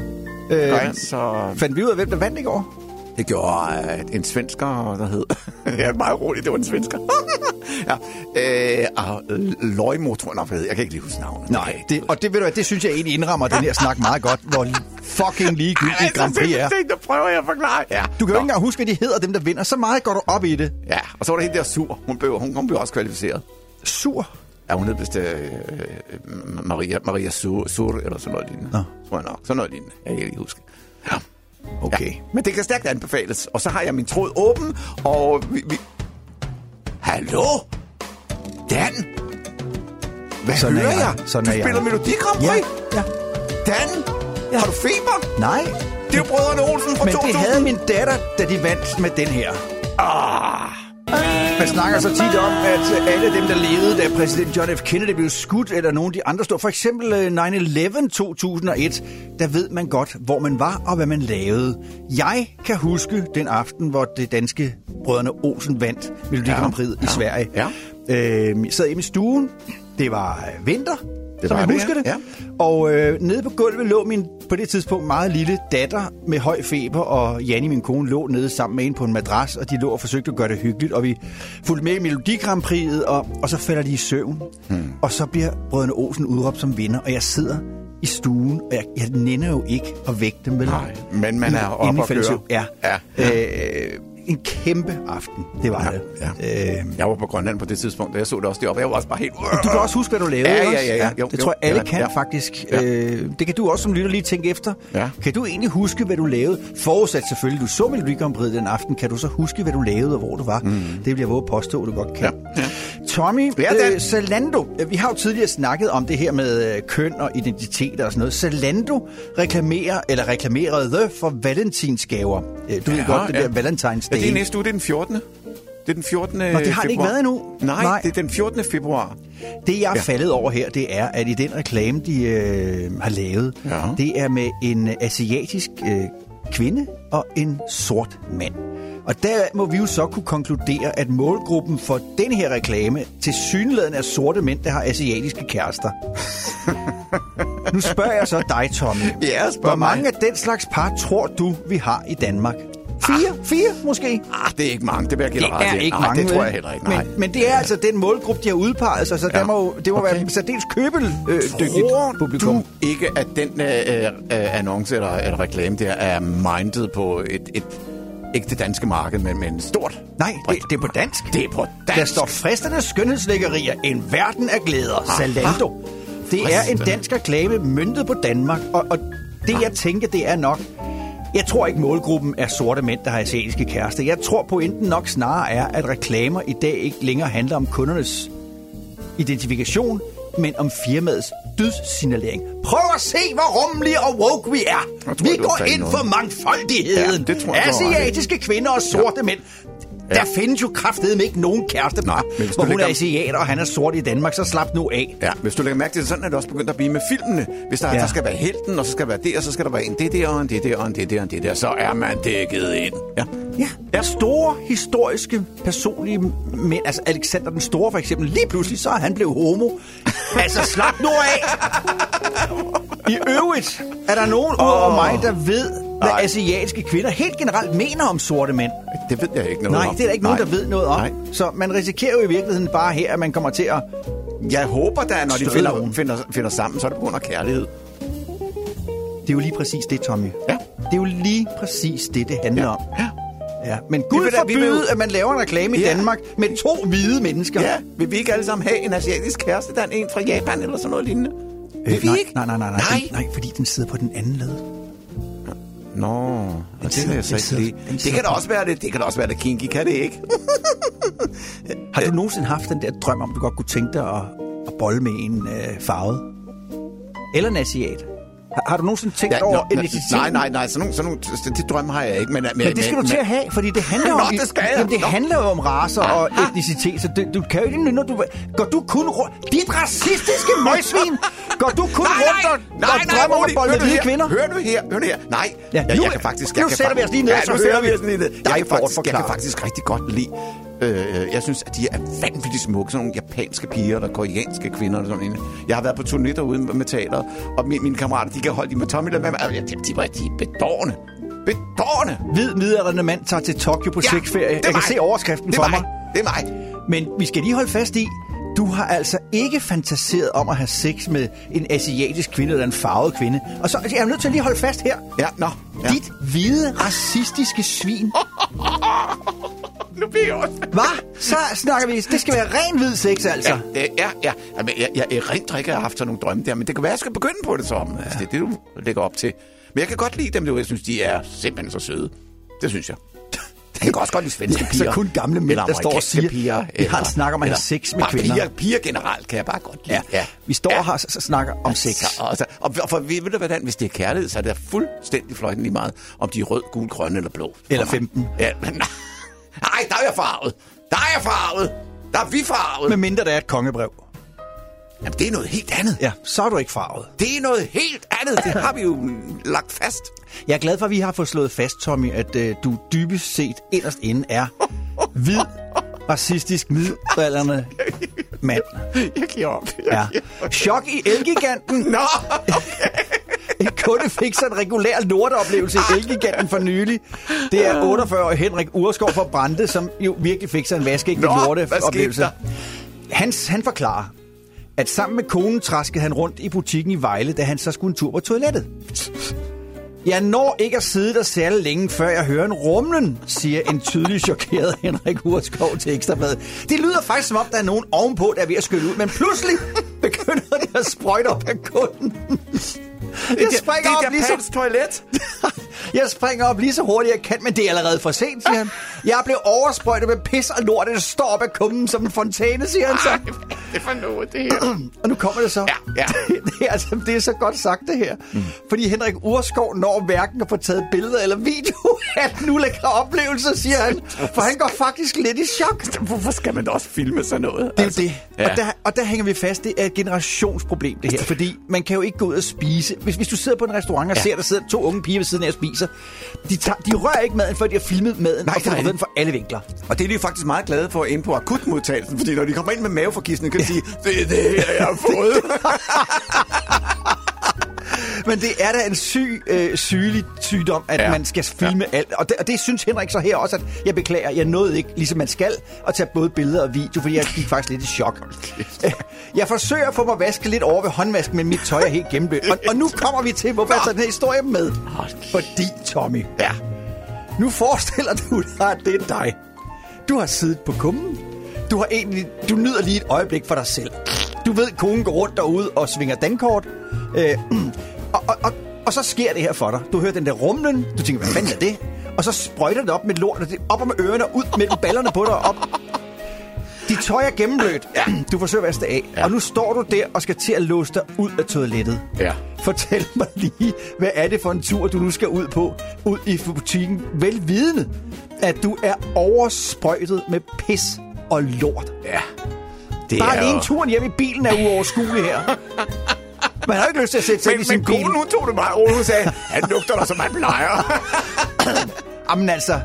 Øh, jeg, så... fandt vi ud af, hvem der vandt i går? Det gjorde uh, en svensker, der hed... ja, meget roligt, det var en svensker. ja. Øh, og Løjmo, tror jeg. Jeg kan ikke lige huske navnet. Nej, det, og det, ved du, hvad, det synes jeg egentlig indrammer den her snak meget godt, hvor fucking ligegyldigt Grand Prix er. Det, prøver jeg at forklare. Ja. Du kan jo ikke engang huske, hvad de hedder, dem der vinder. Så meget går du op i det. Ja, og så var der hende der sur. Hun blev, hun, hun blev også kvalificeret. Sur. Ja, hun hed vist øh, øh, Maria, Maria Sur, Sur, eller sådan noget lignende. Nå. Tror jeg nok. Sådan noget lignende. Jeg kan ikke huske. Ja. Okay. Ja. Men det kan stærkt anbefales. Og så har jeg min tråd åben, og vi... vi... Hallo? Dan? Hvad Sådan er hører jeg. jeg? Sådan du er jeg. spiller Melodi Grand Ja, Prix? ja. Dan? Ja. Har du feber? Nej, Det er jo brødrene Olsen fra men det 2000. havde min datter, da de vandt med den her. Ah. Man snakker så tit om, at alle dem, der levede, da præsident John F. Kennedy blev skudt, eller nogle af de andre stod, for eksempel øh, 9-11 2001, der ved man godt, hvor man var og hvad man lavede. Jeg kan huske den aften, hvor det danske brødrene Olsen vandt Melodi Grand Prix i Sverige. Ja. Øh, jeg sad hjemme i stuen. Det var øh, vinter, Det som jeg det, husker det. ja. Og øh, nede på gulvet lå min på det tidspunkt meget lille datter med høj feber, og Janni, min kone, lå nede sammen med hende på en madras, og de lå og forsøgte at gøre det hyggeligt, og vi fulgte med i Melodi Grand Prix'et, og, og så falder de i søvn. Hmm. Og så bliver Brødrene Olsen udråbt som vinder, og jeg sidder i stuen, og jeg, jeg nænder jo ikke at vække dem, vel? Nej, men man er oppe og køre. Ja. Ja. Øh, en kæmpe aften. Det var Ja, det. ja. Øh, Jeg var på Grønland på det tidspunkt, og jeg så det også deroppe. Jeg var også bare helt... du kan også huske, hvad du lavede, Ja, ja, ja, ja. også? Jo, det jo, tror jeg, alle ja, kan ja. faktisk. Ja. Øh, det kan du også som lytter lige tænke efter. Ja. Kan du egentlig huske, hvad du lavede? Forudsat selvfølgelig, du så Melodi Grand den aften. Kan du så huske, hvad du lavede og hvor du var? Mm. Det vil jeg våge at påstå, at du godt kan. Ja, ja. Tommy, Ja, øh, Zalando. Vi har jo tidligere snakket om det her med øh, køn og identitet og sådan noget. Zalando reklamerer, eller reklamerede for valentinsgaver. Øh, Du ved Ja, godt, det ja. der Valentine's Ja, Day. Det er næste uge, det er den 14. Det er den 14. Nå, det har det ikke februar. været endnu. Nej, Nej. det er den 14. februar. Det, jeg er Ja. faldet over her, det er, at i den reklame, de øh, har lavet, Ja. det er med en asiatisk øh, kvinde og en sort mand. Og der må vi jo så kunne konkludere, at målgruppen for den her reklame til synligheden er sorte mænd, der har asiatiske kærester. nu spørger jeg så dig, Tommy. Ja, spørg Hvor mig. mange af den slags par tror du, vi har i Danmark? Fire? Fire måske? Ah, det er ikke mange. Det vil jeg give Det er ikke Nej, mange, det tror jeg heller ikke. Nej. Men, men det er altså den målgruppe, de har udpeget sig, så ja. Der må, det må okay. Være særdeles købeldygtigt Tror publikum. du ikke, at den øh, øh, annonce eller, eller reklame der er mindet på et, et ikke det danske marked, men, men stort? Nej, det, det er på dansk. Det er på dansk. Der står fristende skønhedslæggerier, en verden af glæder, Zalando. Det er en dansk reklame myndet på Danmark, og, og det jeg tænker, det er nok... Jeg tror ikke, målgruppen er sorte mænd, der har asiatiske kærester. Jeg tror pointen nok snarere er, at reklamer i dag ikke længere handler om kundernes identifikation, men om firmaets dødssignalering. Prøv at se, hvor rummelige og woke vi er. Tror, vi går ind for mangfoldigheden. Ja, det tror jeg. Asiatiske kvinder og sorte ja. mænd. Der findes jo kraftedeme ikke nogen kæreste, Nej, hvor hun er lægger- asiater, og han er sort i Danmark, så slap nu af. Ja, hvis du lægger mærke til det, sådan er det også begyndt at blive med filmene. Hvis der, Ja. der skal være helten, og så skal der være det, og så skal der være en det der, og en det der, og en det der, og en det der, så er man dækket ind. Ja. Ja, ja. store historiske personlige mænd, altså Alexander den Store for eksempel, lige pludselig så er han blevet homo. altså slap nu af! I øvrigt er der nogen ud over mig, der ved, hvad Nej. asiatiske kvinder helt generelt mener om sorte mænd. Det ved jeg ikke noget Nej, om. det er der ikke nogen, Nej. der ved noget om. Nej. Så man risikerer jo i virkeligheden bare her, at man kommer til at... Jeg håber da, når de finder, nogen. finder, finder sammen, så er det på grund af kærlighed. Det er jo lige præcis det, Tommy. Ja. Det er jo lige præcis det, det handler Ja. om. Ja. Ja. Men Gud vil vil forbyde, jo- at man laver en reklame i Ja. Danmark med to hvide mennesker. Ja, vil vi ikke alle sammen have en asiatisk kæreste, der er en fra Japan eller sådan noget lignende? Vil Øh, vi nej, ikke? nej, nej, nej, nej, Nej. Den, nej, fordi den sidder på den anden led. Nå, og det vil jeg så ikke sidder- Det kan da også være det. Det kan da også være det kinky, kan det ikke? Har du nogensinde haft den der drøm om, du godt kunne tænke dig at, at bolle med en øh, farvet? Eller en asiat? Har, har du nogensinde tænkt ja, over etnicitet? nej, nej, nej, sådan nogle, sådan nogle, det, det drømme har jeg ikke. Men, men, Men det skal du til at have, fordi det handler Nå, om... det skal jeg. Jamen, det Nå. handler jo om racer og Aha. etnicitet, så det, du kan jo ikke... Når du, går du kun rundt... Dit racistiske møgsvin! Går du kun rundt og, og drømmer om at bolle nu hvide kvinder? Hør nu her, hør nu her. Nej, Ja, jeg, nu- jeg kan faktisk... nu jeg kan sætter vi os lige ned, ja, så nu hører vi. os lige ned. Jeg kan, faktisk, jeg kan faktisk rigtig godt lide... Øh, jeg synes, at de er vanvittigt smukke. Sådan nogle japanske piger, eller koreanske kvinder. Eller sådan noget. Jeg har været på turné derude med, med teateret, og mine, mine kammerater, de kan holde de med Tommy. Med, de, de, de, er bedårende. Bedårende. Hvid midaldrende mand tager til Tokyo på ja, sexferie. er Jeg kan mig. se overskriften det for mig. mig. Det er mig. Men vi skal lige holde fast i, du har altså ikke fantaseret om at have sex med en asiatisk kvinde eller en farvet kvinde. Og så jeg er nødt til at lige holde fast her. Ja, nå. Ja. Dit hvide, racistiske svin. Nu bliver jeg også... Hvad? Så snakker vi. Det skal være ren hvid sex, altså. Ja, er, ja. Jamen, jeg, jeg erindrer ikke, at jeg har haft sådan nogle drømme der, men det kan være, jeg skal begynde på det sådan. Ja. Altså, det er det, du lægger op til. Men jeg kan godt lide dem, du. Jeg synes, de er simpelthen så søde. Det synes jeg. Jeg kan også godt lide svenske piger. så kun gamle mænd, der står og siger, piger, vi har en snak om at have sex med kvinder. Piger, piger generelt kan jeg bare godt lide. Ja. Vi står her og snakker om sex. Så, og, og, og for, ved du hvordan, hvis det er kærlighed, så er det fuldstændig fløjten lige meget, om de er rød, gul, grøn eller blå. Eller mig. 15. Ja, nej, der er jeg farvet. Der er jeg farvet. Der er vi farvet. Med mindre der er et kongebrev. Jamen, det er noget helt andet. Ja, så er du ikke farvet. Det er noget helt andet. Det har vi jo lagt fast. Jeg er glad for, at vi har fået slået fast, Tommy, at øh, du dybest set inderst inde er hvid, racistisk, midaldrende mand. Jeg giver op. Ja. Chok i Elgiganten. Nå, En kunde fik sig en regulær lorteoplevelse i Elgiganten for nylig. Det er 48-årige Henrik Urskov fra Brande, som jo virkelig fik sig en vaskeægte lorteoplevelse. Han, han forklarer, at sammen med konen traskede han rundt i butikken i Vejle, da han så skulle en tur på toilettet. Jeg når ikke at sidde der særlig længe, før jeg hører en rumlen, siger en tydelig chokeret Henrik Urskov til Ekstrabladet. Det lyder faktisk som om, der er nogen ovenpå, der er ved at skylle ud, men pludselig begynder det at sprøjte op af kunden. Jeg springer op lige så... toilet. Jeg springer op lige så hurtigt jeg kan, men det er allerede for sent, siger han. Jeg blev oversprøjtet med pis og lort, det står op af kummen som en fontæne, siger han så. det er for noget, det her. Og nu kommer det så. Ja, ja. Det, det, er, altså, det er så godt sagt, det her. Mm. Fordi Henrik Urskov når hverken at få taget billeder eller video af den ulækre oplevelse, siger han. For han går faktisk lidt i chok. Hvorfor skal man da også filme sådan noget? Det er jo det. Ja. Og, der, og der hænger vi fast. Det er et generationsproblem, det her. Fordi man kan jo ikke gå ud og spise. Hvis, hvis du sidder på en restaurant og ja. ser, der sidder to unge piger ved siden af og spiser, de, tager, de rører ikke maden, før de har filmet maden Nej, og den fra alle vinkler. Og det er de jo faktisk meget glade for inde på akutmodtagelsen, fordi når de kommer ind med maveforgiftning, kan de sige, det er det jeg har fået. Men det er da en syg, øh, sygelig sygdom, at Ja. man skal filme ja. alt. Og det, og det synes Henrik så her også, at jeg beklager, jeg nåede ikke, ligesom man skal, at tage både billeder og video, fordi jeg gik faktisk lidt i chok. Jeg forsøger at få mig vasket lidt over ved håndvasken, men mit tøj er helt gennemblødt. Og, og nu kommer vi til, hvorfor jeg tager den her historie med. Fordi, Tommy, ja. nu forestiller du dig, at det er dig. Du har siddet på kummen. Du, har egentlig, du nyder lige et øjeblik for dig selv. Du ved, konen går rundt derude og svinger dankort. Øh, og, og, og, og så sker det her for dig. Du hører den der rumlen. Du tænker, hvad fanden er det? Og så sprøjter det op med lort, og det op med ørerne og ud mellem ballerne på dig og op. Dit tøj er gennemblødt. Ja. Du forsøger at vaske af. Ja. Og nu står du der og skal til at låse dig ud af toilettet. Ja. Fortæl mig lige, hvad er det for en tur, du nu skal ud på, ud i butikken, velvidende, at du er oversprøjtet med pis og lort. Ja. Det Bare er alene jo- turen hjem i bilen er uoverskuelig her. Man har ikke lyst til at sætte sig ind i Men, sin men bil. konen, hun tog det meget roligt. Hun sagde, han lugter da, som han plejer. Jamen altså,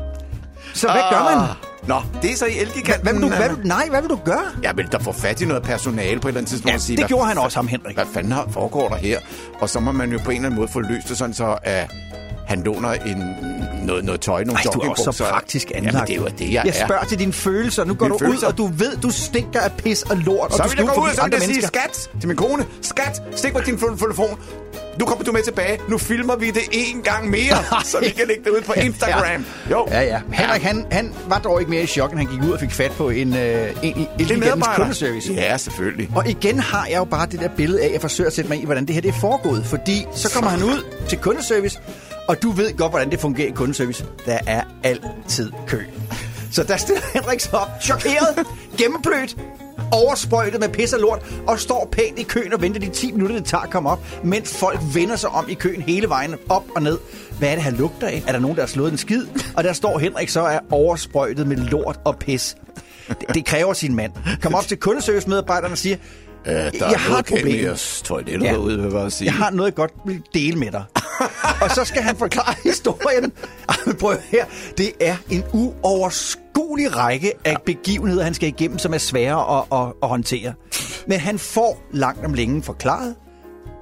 så hvad gør man? Nå, det er så i Elgiganten. Hvad vil du, hvad vil, nej, hvad vil du gøre? Jeg vil da få fat i noget personale på et eller andet tidspunkt Ja, og sige, det hvad gjorde han også, ham Henrik. Hvad fanden foregår der her? Og så må man jo på en eller anden måde få løst det sådan, så at han låner en, noget, noget tøj, nogle Ej, du er også så praktisk anlagt. Jamen, det jo det, jeg, jeg er. spørger til dine følelser. Nu går Mine du ud, følelser? og du ved, du stinker af pis og lort, og Så du vil skal jeg gå ud, og så vil jeg sige, skat, til min kone. Skat, stik mig din fo- telefon. Nu kommer du med tilbage. Nu filmer vi det en gang mere, så vi kan lægge det ud på Instagram. Jo. Ja, ja. Henrik, han, han var dog ikke mere i chok, end han gik ud og fik fat på en, øh, en Elgigantens medarbejder. kundeservice. Ja, selvfølgelig. Og igen har jeg jo bare det der billede af, at jeg forsøger at sætte mig i, hvordan det her det er foregået. Fordi så kommer han ud til kundeservice, og du ved godt, hvordan det fungerer i kundeservice. Der er altid kø. Så der stiller Henrik sig op, chokeret, gennemblødt, oversprøjtet med pis og lort, og står pænt i køen og venter de 10 minutter, det tager at komme op, mens folk vender sig om i køen hele vejen op og ned. Hvad er det, han lugter af? Er der nogen, der har slået en skid? Og der står Henrik så er oversprøjtet med lort og pis. Det, det kræver sin mand. Kom op til kundeservice-medarbejderen og siger, Øh, der jeg har et problem. Kemias toiletter Ja. derude, vil jeg bare sige. Jeg har noget, jeg godt vil dele med dig. og så skal han forklare historien. Prøv her. Det er en uoverskuelig række af begivenheder, han skal igennem, som er svære at, at, at håndtere. Men han får langt om længe forklaret.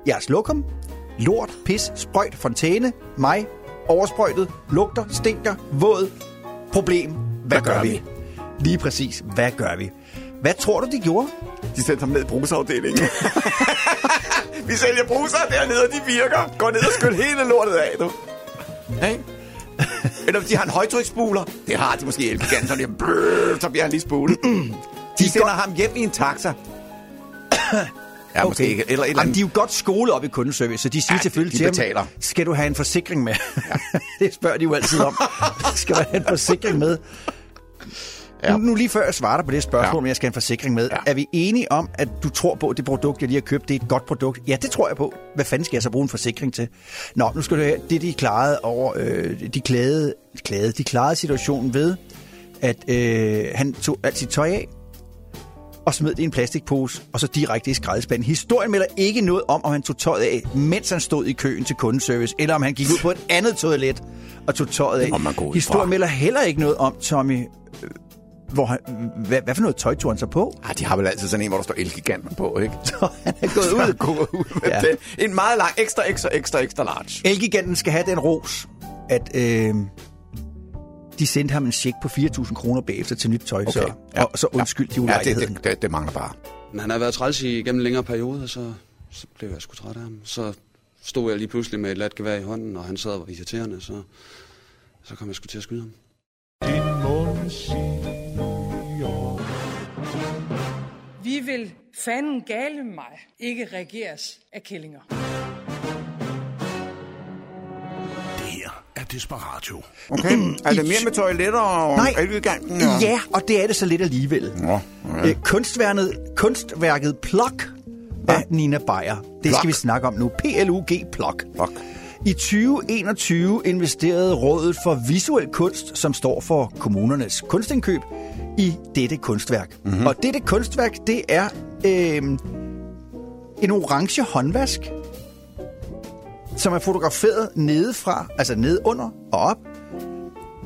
Jeres lokum, lort, pis, sprøjt, fontæne, mig, oversprøjtet, lugter, stinker, våd, problem. Hvad, gør gør vi? vi? Lige præcis, hvad gør vi? Hvad tror du, de gjorde? De sendte ham ned i brugsafdelingen. vi sælger bruser dernede, og de virker. Gå ned og skyld hele lortet af, du. Hey? Eller hvis de har en højtryksspuler. Det har de måske Elgiganten, så, de, brrr, så bliver han lige spulet. De sender ham hjem i en taxa. Ja, måske ikke. Eller eller Jamen, de er jo godt skolet op i kundeservice, så de siger Ja, selvfølgelig de til betaler. ham, skal du have en forsikring med? Ja. det spørger de jo altid om. skal du have en forsikring med? Ja. Nu, nu lige før jeg svarer dig på det spørgsmål, Ja. om jeg skal have en forsikring med, Ja. er vi enige om, at du tror på, at det produkt, jeg lige har købt, det er et godt produkt? Ja, det tror jeg på. Hvad fanden skal jeg så bruge en forsikring til? Nå, nu skal du høre, det de klarede over, øh, de klagede, klagede, de klarede situationen ved, at øh, han tog alt sit tøj af, og smed det i en plastikpose, og så direkte i skraldespanden. Historien melder ikke noget om, om han tog tøjet af, mens han stod i køen til kundeservice, eller om han gik ud på et andet toilet og tog tøjet af. Historien melder heller ikke noget om, Tommy, hvor han, hvad, hvad for noget tøj tog han så på? Ah, de har vel altid sådan en, hvor der står Elgiganten på, ikke? Så han er gået ud. Gået ud med Ja. det. En meget lang, ekstra, ekstra, ekstra, ekstra large. Elgiganten skal have den ros, at øh, de sendte ham en check på 4.000 kroner bagefter til nyt tøj, okay. så, Ja. og så undskyld de Ja, det, ulejligheden. det, det, det mangler bare. Men han har været træls i gennem en længere periode, så, så blev jeg sgu træt af ham. Så stod jeg lige pludselig med et lat gevær i hånden, og han sad og var irriterende, så, så kom jeg sgu til at skyde ham. Din mund siger Vi vil fanden gale mig ikke regeres af kællinger. Det her er Desperatio. Okay, er det mere med toiletter og Nej. elgiganten? Ja, og det er det så lidt alligevel. Nå, ja. Øh, kunstværket, kunstværket Plok af Nina Beyer. Det Plok. skal vi snakke om nu. P-L-U-G Plok. Plok. I 2021 investerede Rådet for Visuel Kunst, som står for kommunernes kunstindkøb, i dette kunstværk. Mhm. Mm-hmm. Og dette kunstværk, det er øh, en orange håndvask, som er fotograferet nedefra, altså ned under og op.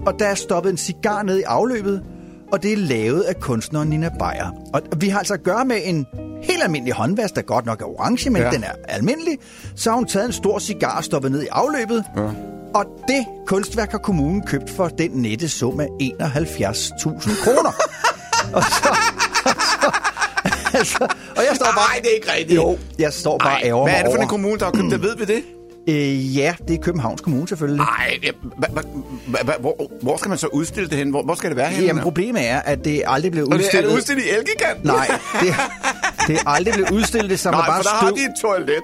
Og der er stoppet en cigar ned i afløbet, og det er lavet af kunstneren Nina Beyer. Og vi har altså at gøre med en helt almindelig håndvask, der godt nok er orange, men Ja. den er almindelig. Så har hun taget en stor cigar og stoppet ned i afløbet. Ja. Og det kunstværk har kommunen købt for den nette sum af 71.000 kroner. og så, altså, og jeg står bare... Nej, det er ikke rigtigt. Jo, jeg står bare og ærger Hvad er det for en kommune, der har købt det? Ved vi det? Øh, ja, det er Københavns Kommune selvfølgelig. Nej, hvor, hvor skal man så udstille det hen? Hvor, hvor skal det være henne? Jamen, problemet er, at det aldrig blev det- Er udstillet. det udstillet i Elgiganten? Nej, det, det er aldrig blevet udstillet. Det samler Nej, bare for der har støv. de et toilet.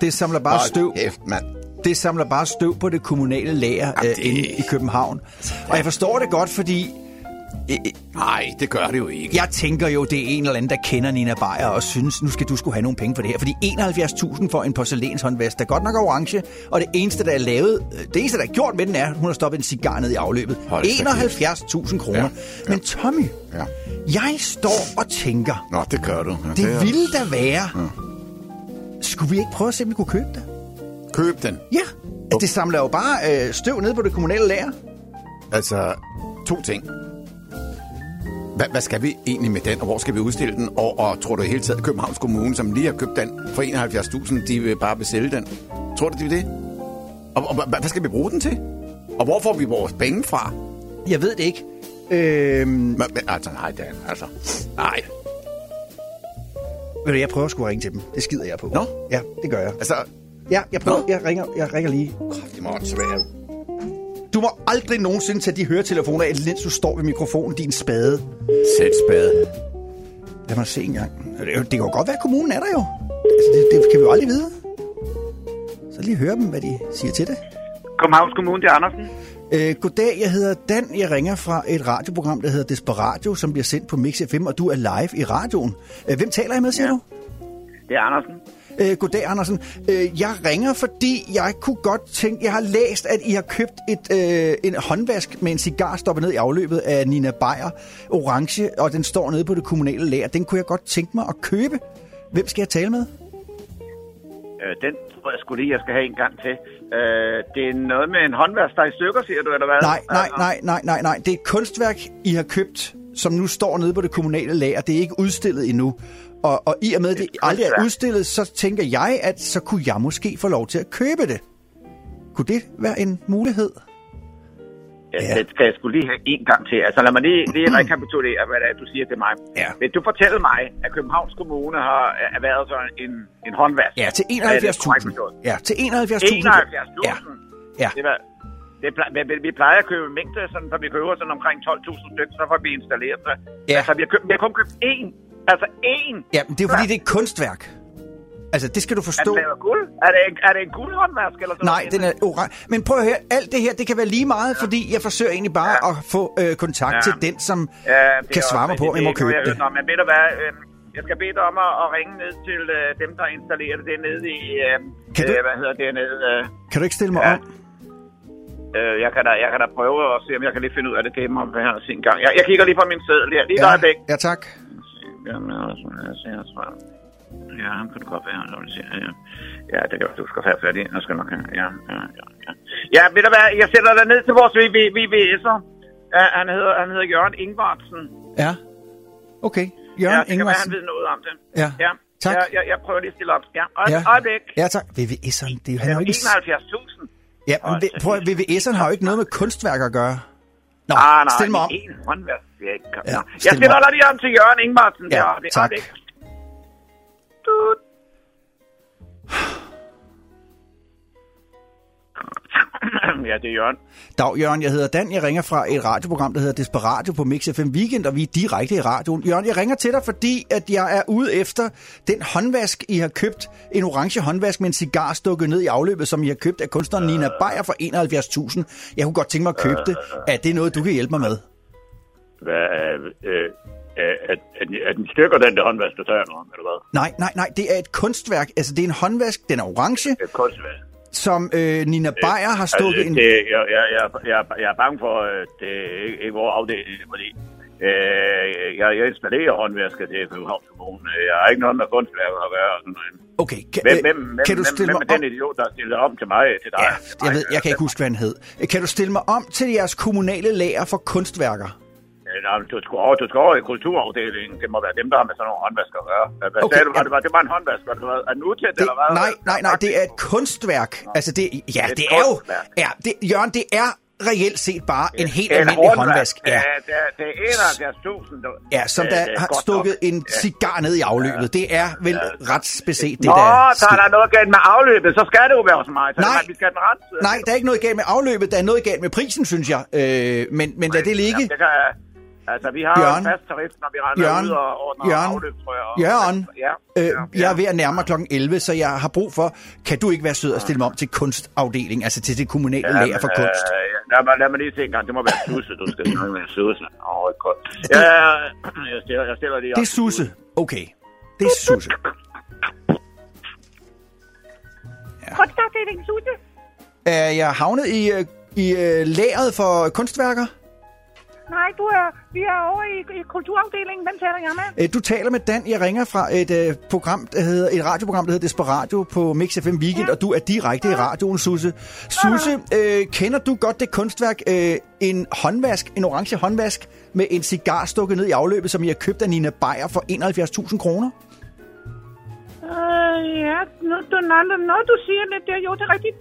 Det samler bare Hold støv. kæft, mand. Det samler bare støv på det kommunale lager Jamen, øh, det- inde i København. Og jeg forstår det godt, fordi øh, øh, Nej, det gør det jo ikke. jeg tænker jo, det er en eller anden, der kender Nina Beyer og synes, nu skal du skulle have nogle penge for det her. Fordi 71.000 for en porcelænshåndvask, der godt nok er orange, og det eneste, der er lavet, øh, det eneste, der er gjort med den er, at hun har stoppet en cigar ned i afløbet. Hold da kæft. 71.000 kroner. Ja, Ja, ja. Men Tommy, Ja. jeg står og tænker, Nå, det gør du. Ja, det er- ville da være... Skulle vi ikke prøve at se, om vi kunne købe det? Køb den. Ja, at det samler jo bare øh, støv ned på det kommunale lager. Altså, to ting. Hvad, hvad skal vi egentlig med den, og hvor skal vi udstille den? Og, og tror du i hele taget, at Københavns Kommune, som lige har købt den for 71.000, de vil bare besælge den? Tror du, de vil det? Og, og hvad, skal vi bruge den til? Og hvor får vi vores penge fra? Jeg ved det ikke. Øhm, Men, men, altså, nej, Dan, altså. Nej. ved du, jeg prøver sgu at ringe til dem. Det skider jeg på. Nå? Ja, det gør jeg. Altså, Ja, jeg prøver. Nå. Jeg ringer, jeg ringer lige. det må også være. Du må aldrig nogensinde tage de høretelefoner af, mens du står ved mikrofonen, din spade. Sæt spade. Lad mig se en gang. Det, kan jo godt være, at kommunen er der jo. Altså, det, det kan vi jo aldrig vide. Så lige høre dem, hvad de siger til det. Københavns Kommune, det er Andersen. Øh, goddag, jeg hedder Dan. Jeg ringer fra et radioprogram, der hedder Desperatio, som bliver sendt på Mix FM, og du er live i radioen. Øh, hvem taler jeg med, siger ja. du? Det er Andersen. Øh, goddag, Andersen. Øh, jeg ringer, fordi jeg kunne godt tænke... Jeg har læst, at I har købt et, øh, en håndvask med en cigar stoppet ned i afløbet af Nina Beyer, orange, og den står nede på det kommunale lager. Den kunne jeg godt tænke mig at købe. Hvem skal jeg tale med? Øh, den tror jeg skulle lige, jeg skal have en gang til. Øh, det er noget med en håndværk, der er i stykker, siger du, eller hvad? Nej, nej, nej, nej, nej, nej. Det er et kunstværk, I har købt, som nu står nede på det kommunale lager. Det er ikke udstillet endnu. Og, og i og med, at det Et aldrig er udstillet, så tænker jeg, at så kunne jeg måske få lov til at købe det. Kunne det være en mulighed? Ja, Ja. det skal jeg skulle lige have en gang til. Altså lad mig lige, lige rekapitulere, hvad det er, du siger til mig. Ja. Vil du fortælle mig, at Københavns Kommune har erhvervet sig en, en håndvask? Ja, til Er det korrekt 71.000. forstået? Ja, til 71.000. 71.000? Ja. Ja. Det var, det vi, vi plejer at købe mængde, sådan, så vi køber sådan omkring 12.000 stykker, så får vi installeret det. Ja. Altså, vi har, købt, vi har kun købt én. Altså én. Ja, men det er jo fordi, det er et kunstværk. Altså, det skal du Er forstå. lavet af guld? Er det, en- er det en guldhåndvask eller sådan Nej, den er orange. Men prøv at høre, alt det her, det kan være lige meget, ja. fordi jeg forsøger egentlig bare ja. at få øh, kontakt ja. Til den, som Ja, kan svare mig på, om jeg må købe det. Nå, men ved du hvad, øh, jeg skal bede dig om at, at ringe ned til øh, dem, der installerer det. Det er nede i, øh, Kan du- øh, hvad hedder det, nede... Øh, Kan du ikke stille mig Ja. om? øh, jeg, kan da, jeg kan da prøve at se, om jeg kan lige finde ud af det gennem om her sin gang. Jeg, jeg kigger lige på min seddel her. Lige ja. et øjeblik. ja, tak. Jamen, altså, jeg ser, jeg tror... Ja, ham kan du godt være, så vil jeg sige. Ja, ja det kan du skal have fat i. Jeg skal nok have. Ja, ja, ja, ja. Ja, ved du hvad, jeg sætter dig ned til vores VV- VVS'er. Ja, han hedder, han hedder Jørgen Ingvartsen. Ja. Okay. Ja, Jørgen det kan være, han ved noget om det. Ja. Ja, Tak. Ja, jeg, jeg prøver lige at stille op. Ja, og Ja. ja. øjeblik. Ja, tak. VVS'eren, det er jo, han ikke... 71.000. Ja, men prøv VVS'eren har jo ikke noget med kunstværk at gøre. Nå, Ah, nej, stil mig om. En håndværk. Det er ikke... Ja, Ja, jeg stiller dig lige om til Jørgen Ingvartsen. Ja, der. Det er tak. øjeblik. Tut. Ja, det er Jørgen. Dag, Jørgen. Jeg hedder Dan. Jeg ringer fra et radioprogram, der hedder Desperatio på Mix FM Weekend, og vi er direkte i radioen. Jørgen, jeg ringer til dig, fordi at jeg er ude efter den håndvask, I har købt. En orange håndvask med en cigar stukket ned i afløbet, som I har købt af kunstneren Nina Bayer for 71.000. Jeg kunne godt tænke mig at købe det. Er det noget, du kan hjælpe mig med? Hvad, øh, øh, er, er, er, den- er den stykker, den der håndvask, du tager om, eller hvad? Nej, nej, nej. Det er et kunstværk. Altså, det er en håndvask. Den er orange, er kunstværk. som øh, Nina Bayer har stukket altså, en... det, jeg, jeg, jeg, jeg, jeg er bange for, at det er ikke, ikke vores afdeling, fordi øh, jeg, jeg installerer håndvasker til Københavns Kommune. Jeg har ikke noget med kunstværker at gøre. Sådan noget. Okay, kan, Hvem, øh, hvem, hvem, kan du hvem, stille hvem mig er om... den idiot, der stiller om til mig? Til dig? Ja, jeg ved, jeg kan ikke huske, hvad han hed. Kan du stille mig om til jeres kommunale lager for kunstværker? Øh, nej, Du skal, over, du skal over i kulturafdelingen. Det må være dem, der har med sådan nogle håndvasker at gøre. Hvad Okay, sagde du? Var ja. det, var, det var en håndvask, eller hvad? Er den utæt, Det, eller hvad? nej, nej, nej, det er et kunstværk. Altså, det, ja, Et det er jo... Ja, det, Jørgen, det er reelt set bare en helt En almindelig håndvask. håndvask. Ja, Ja, det er, det er 71.000. du- ja som Det- der det er har stukket nok. en cigar ned i afløbet. Det er vel ret beset, det Nå, der er så er der noget galt med afløbet, så skal det jo være hos mig. Så Nej. Vi skal den ret. Nej, der er ikke noget galt med afløbet. Der er noget galt med prisen, synes jeg. Øh, men, men lad det ligge. Jamen, det kan, altså, vi har jo Jørgen. en fast tarif, når vi render Jørgen. ud og ordner Jørgen. afløbsrør. Og, Jørgen. Ja. Øh, ja. jeg er ved at nærme mig kl. 11, så jeg har brug for, kan du ikke være sød og stille mig om til kunstafdeling, altså til det kommunale Ja, lager for men, kunst? Øh, ja, lad, mig, lad mig lige se en gang. Det må være Susse, du skal snakke med Susse. Åh, oh, godt. Ja, ja, jeg stiller, jeg stiller lige Det er op. Susse. Okay. Det er Susse. Kunstafdeling Susse. Er jeg havnet i, øh, i øh, lageret for kunstværker? Nej, du er, vi er over i, i kulturafdelingen. Hvem taler jeg med? Øh, Du taler med Dan. Jeg ringer fra et øh, program, der hedder, et radioprogram, der hedder Desperatio på Mix FM Weekend, og du er direkte i radioen, Susse. Susse, øh, kender du godt det kunstværk, øh, en håndvask, en orange håndvask med en cigar stukket ned i afløbet, som I har købt af Nina Bayer for 71.000 kroner? Øh, ja, nu, du, når, når du siger det, det, jo, det er rigtigt.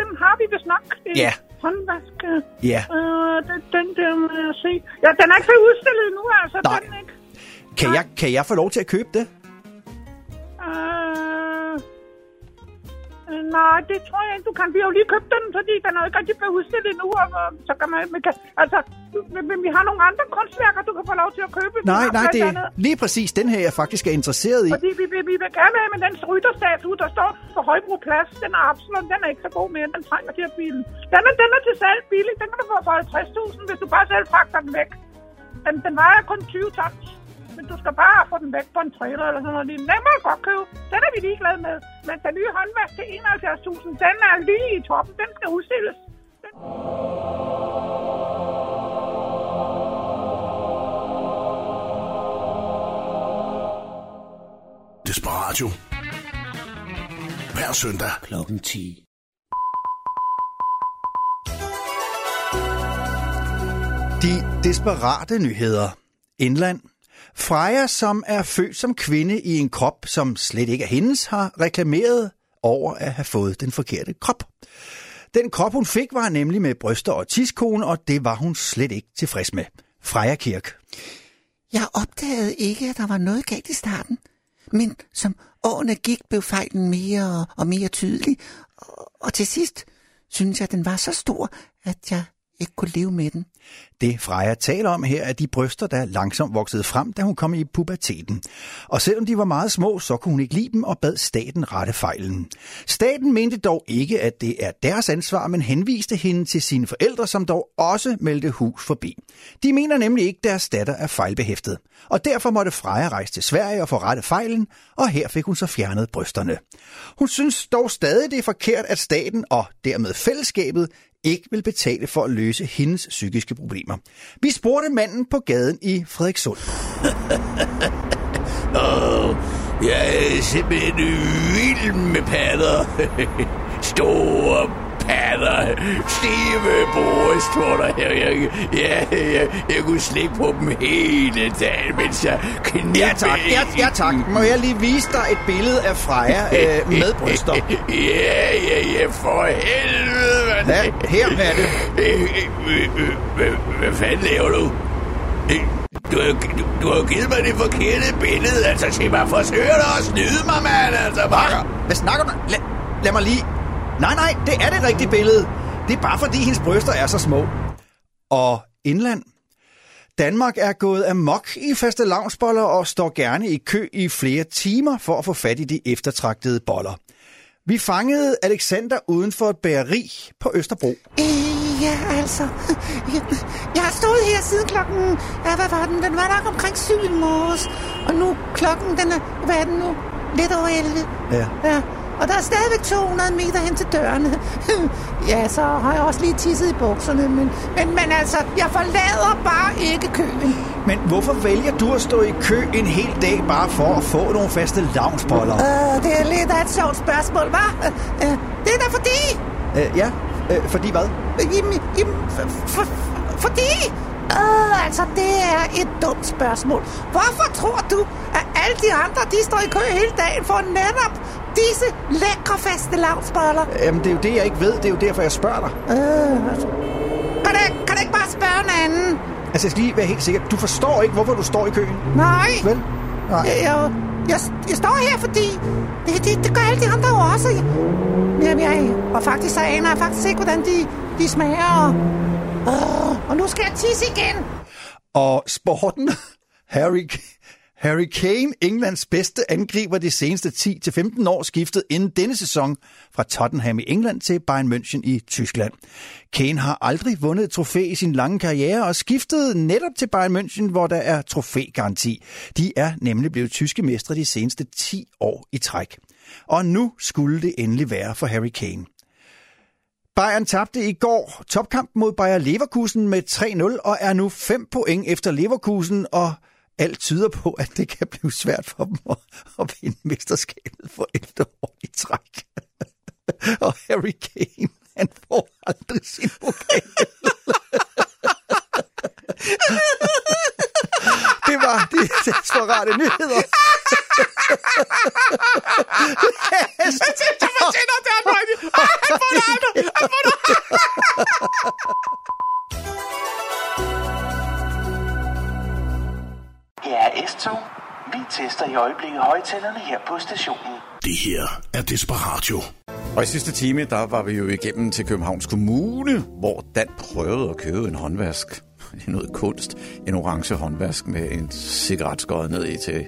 Den har vi vist nok. Ja. Håndvask. øh, Ja. Øh, den, den der må jeg se. Ja, den er ikke så udstillet nu, altså. Nej. Den, ikke? Kan jeg, kan jeg få lov til at købe det? Øh, nej, det tror jeg ikke, du kan. Vi har jo lige købt den, fordi den er jo ikke rigtig blevet udstillet nu, og øh, så kan man, man kan, altså, men, vi har nogle andre kunstværker, du kan få lov til at købe. Nej, nej, det er lige præcis den her, jeg faktisk er interesseret i. Fordi vi, vi, vi vil gerne have med den rytterstatue, der står på Højbro Plads. Den er absolut, den er ikke så god mere. Den trænger til at bilen. Den er, den er til salg billig. Den kan du få for 50.000, hvis du bare selv fragter den væk. Den, den vejer kun 20 tons. Men du skal bare få den væk på en trailer eller sådan noget. lignende. Den må du godt købe. Den er vi ligeglade med. Men den nye håndvask til 71.000, den er lige i toppen. Den skal udstilles. Desperatio. Hver søndag. Klokken 10. De desperate nyheder. Indland. Freja, som er født som kvinde i en krop, som slet ikke er hendes, har reklameret over at have fået den forkerte krop. Den krop, hun fik, var nemlig med bryster og tiskone, og det var hun slet ikke tilfreds med. Freja Kirk. Jeg opdagede ikke, at der var noget galt i starten. Men som årene gik, blev fejlen mere og mere tydelig. Og, til sidst synes jeg, at den var så stor, at jeg ikke kunne leve med den. Det Freja taler om her er de bryster, der langsomt voksede frem, da hun kom i puberteten. Og selvom de var meget små, så kunne hun ikke lide dem og bad staten rette fejlen. Staten mente dog ikke, at det er deres ansvar, men henviste hende til sine forældre, som dog også meldte hus forbi. De mener nemlig ikke, at deres datter er fejlbehæftet. Og derfor måtte Freja rejse til Sverige og få rette fejlen, og her fik hun så fjernet brysterne. Hun synes dog stadig, det er forkert, at staten og dermed fællesskabet ikke vil betale for at løse hendes psykiske problemer. Vi spurgte manden på gaden i Frederikssund. oh, jeg er simpelthen vild med patter. Store patter. Stive brystvorter. Jeg, jeg, jeg, jeg, jeg kunne slikke på dem hele dagen, mens jeg knippede. Ja tak, ja, ja tak. Må jeg lige vise dig et billede af Freja øh, med bryster? Ja, ja, ja, for helvede. Ja, her er det. Øh, øh, øh, hvad- fanden laver du? Du har, du, du har givet mig det forkerte billede, altså se mig forsøger du at snyde mig, mand, altså bare. Hvad snakker du? Lad, lad mig lige... Nej, nej, det er det rigtige billede. Det er bare fordi, hendes bryster er så små. Og indland. Danmark er gået amok i faste lavnsboller og står gerne i kø i flere timer for at få fat i de eftertragtede boller. Vi fangede Alexander uden for et bageri på Østerbro. Øh, ja, altså. Jeg har stået her siden klokken... Ja, hvad var den? Den var nok omkring syv i morges. Og nu klokken, den er... Hvad er den nu? Lidt over 11. Ja. Ja. Og der er stadigvæk 200 meter hen til dørene. ja, så har jeg også lige tisset i bukserne. Men, men, men altså, jeg forlader bare ikke køen. Men hvorfor vælger du at stå i kø en hel dag bare for at få nogle faste lavnsboller? Uh, det er lidt af et sjovt spørgsmål, hva'? Uh, det er da fordi... Øh, ja, øh, fordi hvad? Jamen, jamen, for, for, fordi... Uh, altså, det er et dumt spørgsmål. Hvorfor tror du, at alle de andre, de står i kø hele dagen for netop disse lækre faste lavsboller? Jamen, det er jo det, jeg ikke ved. Det er jo derfor, jeg spørger dig. Uh, altså. kan, du, kan du ikke bare spørge en anden? Altså, jeg skal lige være helt sikker. Du forstår ikke, hvorfor du står i køen? Nej. Vel? Nej. Jeg, jeg, jeg, jeg står her, fordi det, det, det gør alle de andre jo også. Jamen, jeg, og faktisk så aner jeg faktisk ikke, hvordan de, de smager. Uh, og nu skal jeg tisse igen. Og sporten, Harry, Harry Kane, Englands bedste angriber de seneste 10-15 år, skiftede inden denne sæson fra Tottenham i England til Bayern München i Tyskland. Kane har aldrig vundet et trofæ i sin lange karriere og skiftede netop til Bayern München, hvor der er trofægaranti. De er nemlig blevet tyske mestre de seneste 10 år i træk. Og nu skulle det endelig være for Harry Kane. Bayern tabte i går topkamp mod Bayer Leverkusen med 3-0 og er nu 5 point efter Leverkusen, og alt tyder på, at det kan blive svært for dem at, at vinde mesterskabet for 11 år i træk. og Harry Kane, han får aldrig sin pokal. det var de desperate nyheder. Jeg tænkte, jeg fortjener det, han Han får det aldrig. Han får det Her er S-tog. Vi tester i øjeblikket højtalerne her på stationen. Det her er Desperatio. Og i sidste time, der var vi jo igennem til Københavns Kommune, hvor Dan prøvede at købe en håndvask. Det er noget kunst. En orange håndvask med en cigaret skåret ned i til...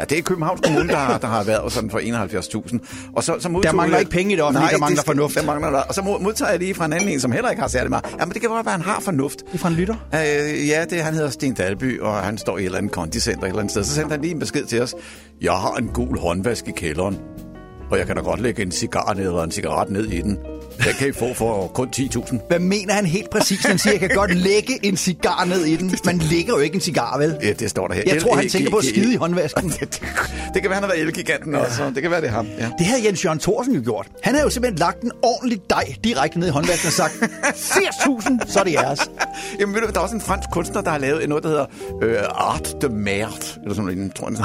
Ja, det er Københavns Kommune, der, har- der har været sådan for 71.000. Og så, så modtog Der mangler jeg- ikke penge i det offentlige, Nej, der mangler det fornuft. Der mangler der. Og så mod- modtager jeg lige fra en anden en, som heller ikke har særlig meget. Ja, men det kan godt være, han har fornuft. Det er fra en lytter? Øh, ja, det, han hedder Sten Dalby, og han står i et eller andet kondicenter et eller andet sted. Så sendte han lige en besked til os. Jeg har en gul håndvask i kælderen, og jeg kan da godt lægge en cigar ned eller en cigaret ned i den. Den kan I få for kun 10.000. Hvad mener han helt præcis? Han siger, at jeg kan godt lægge en cigar ned i den. Man lægger jo ikke en cigar, vel? Ja, det står der her. Jeg tror, han tænker på at skide i håndvasken. det, kan være, han har været elgiganten også. Det kan være, det er ham. Det havde Jens Jørgen Thorsen jo gjort. Han havde jo simpelthen lagt en ordentlig dej direkte ned i håndvasken og sagt, 80.000, så er det jeres. Jamen ved du, der er også en fransk kunstner, der har lavet noget, der hedder øh, Art de Merde, eller sådan noget, tror jeg, den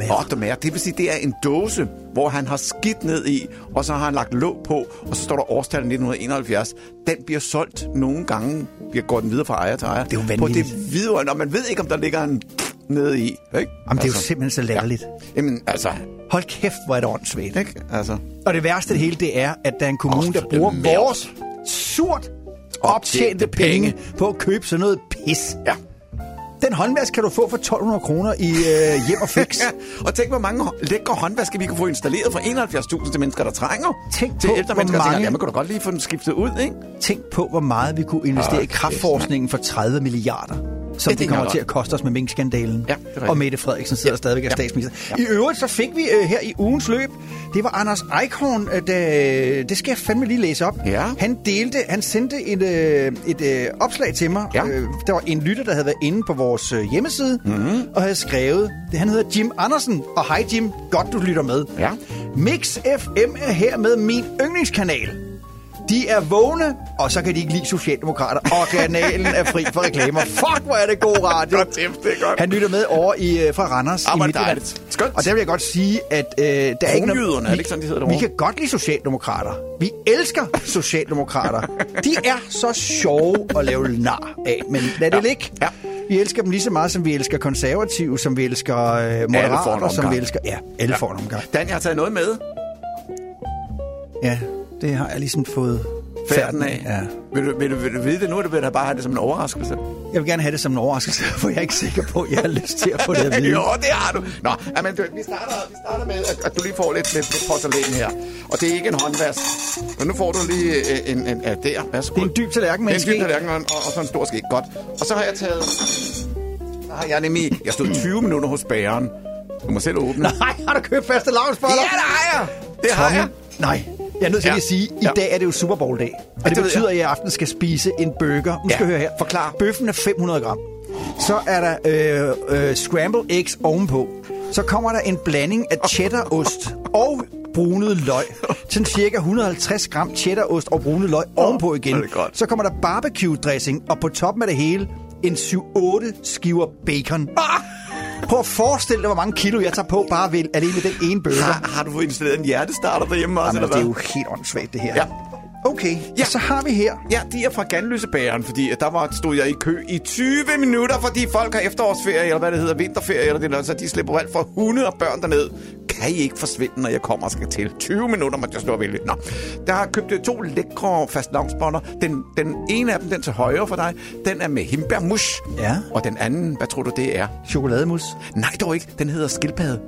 hedder. Art de Merde. Det vil sige, det er en dåse, hvor han har skidt ned i, og så har han lagt låg på, og så står der årstallet 1971. Den bliver solgt nogle gange, bliver går den videre fra ejer til ejer. Det er jo På vanvittigt. det videre, når man ved ikke, om der ligger en nede i. Ikke? Jamen, det er jo simpelthen så latterligt. Ja. Jamen, altså... Hold kæft, hvor er det åndssvagt. Ikke? Altså... Og det værste af det hele, det er, at der er en kommune, der bruger vores surt optjente penge på at købe sådan noget pis. Ja. Den håndvask kan du få for 1200 kroner i øh, hjem og fix. Ja, og tænk, hvor mange lækre håndvaske vi kunne få installeret for 71.000 til mennesker, der trænger. Tænk til på, ældre hvor mennesker, tænker, mange- ja, man kunne da godt lige få den skiftet ud, ikke? Tænk på, hvor meget vi kunne investere Åh, i kraftforskningen for 30 milliarder. Som Ja, det, det er kommer til at koste os med minkskandalen. Ja, og Mette Frederiksen sidder ja. stadigvæk af statsminister. I øvrigt så fik vi øh, her i ugens løb, det var Anders Eichhorn, øh, der, det skal jeg fandme lige læse op. Ja. Han delte, han sendte et, øh, et øh, opslag til mig. Ja. Øh, der var en lytter, der havde været inde på vores øh, hjemmeside mm-hmm. og havde skrevet, det, han hedder Jim Andersen. Og hej Jim, godt du lytter med. Ja. Mix FM er hermed min yndlingskanal. De er vågne, og så kan de ikke lide Socialdemokrater, og kanalen er fri for reklamer. Fuck, hvor er det god radio. Godt det er godt. Han lytter med over i, øh, fra Randers Ah, i Midtjylland. Skønt. Og der vil jeg godt sige, at øh, der er ikke Kronjyderne, er det ikke sådan, de hedder vi, derovre? vi kan godt lide Socialdemokrater. Vi elsker Socialdemokrater. De er så sjove at lave nar af, men lad det Ja. ligge. Ja. Vi elsker dem lige så meget, som vi elsker konservative, som vi elsker øh, moderater, som vi elsker... Ja, alle får en omgang. Dan, jeg har taget noget med. Ja, det har jeg ligesom fået, færden af. Ja. Vil, du, vil, du, vil du vide det nu, eller vil du bare have det som en overraskelse? Jeg vil gerne have det som en overraskelse, for jeg er ikke sikker på, at jeg har lyst til at få det at vide. jo, det har du. Nå, jamen, du, vi, starter, vi starter med, at, at du lige får lidt, lidt porcelæn her. Og det er ikke en håndvask. Men nu får du lige øh, en, en, ja, der. Værsgo. Det er en dyb tallerken med Det en er en dyb ske. tallerken og, og, og så en stor ske. Godt. Og så har jeg taget... Så har jeg nemlig... Jeg stod 20 minutter hos bæren. Du må selv åbne. Nej, har du købt faste lavnsboller? Ja, det har jeg. Det har jeg. Nej, jeg er nødt til Ja. at sige, i Ja. dag er det jo Super Bowl dag. Og det, det betyder, jeg. at jeg i aften skal spise en burger. Nu skal Ja, jeg høre her. forklar. Bøffen er 500 gram. Så er der øh, øh, scrambled eggs ovenpå. Så kommer der en blanding af cheddarost og brunet løg. Sådan cirka 150 gram cheddarost og brunet løg ovenpå igen. Så kommer der barbecue dressing, og på toppen af det hele en 7-8 skiver bacon. Ah! Prøv at forestille dig, hvor mange kilo jeg tager på bare ved alene med den ene burger. Har, har du fået installeret en hjertestarter derhjemme også, Jamen, eller det er hvad? jo helt åndssvagt, det her. Ja. Okay, ja. Så har vi her... Ja, de er fra Ganløsebæren, fordi at der var, stod jeg i kø i 20 minutter, fordi folk har efterårsferie, eller hvad det hedder, vinterferie, eller det der, så de slipper alt fra hunde og børn derned. Kan I ikke forsvinde, når jeg kommer og skal til? 20 minutter måtte jeg stå og vælge. Nå, der har købt øh, to lækre fastlavnsboller. Den, den ene af dem, den til højre for dig, den er med himbeermush. Ja. Og den anden, hvad tror du det er? Chokolademus. Nej, dog ikke. Den hedder skildpadde.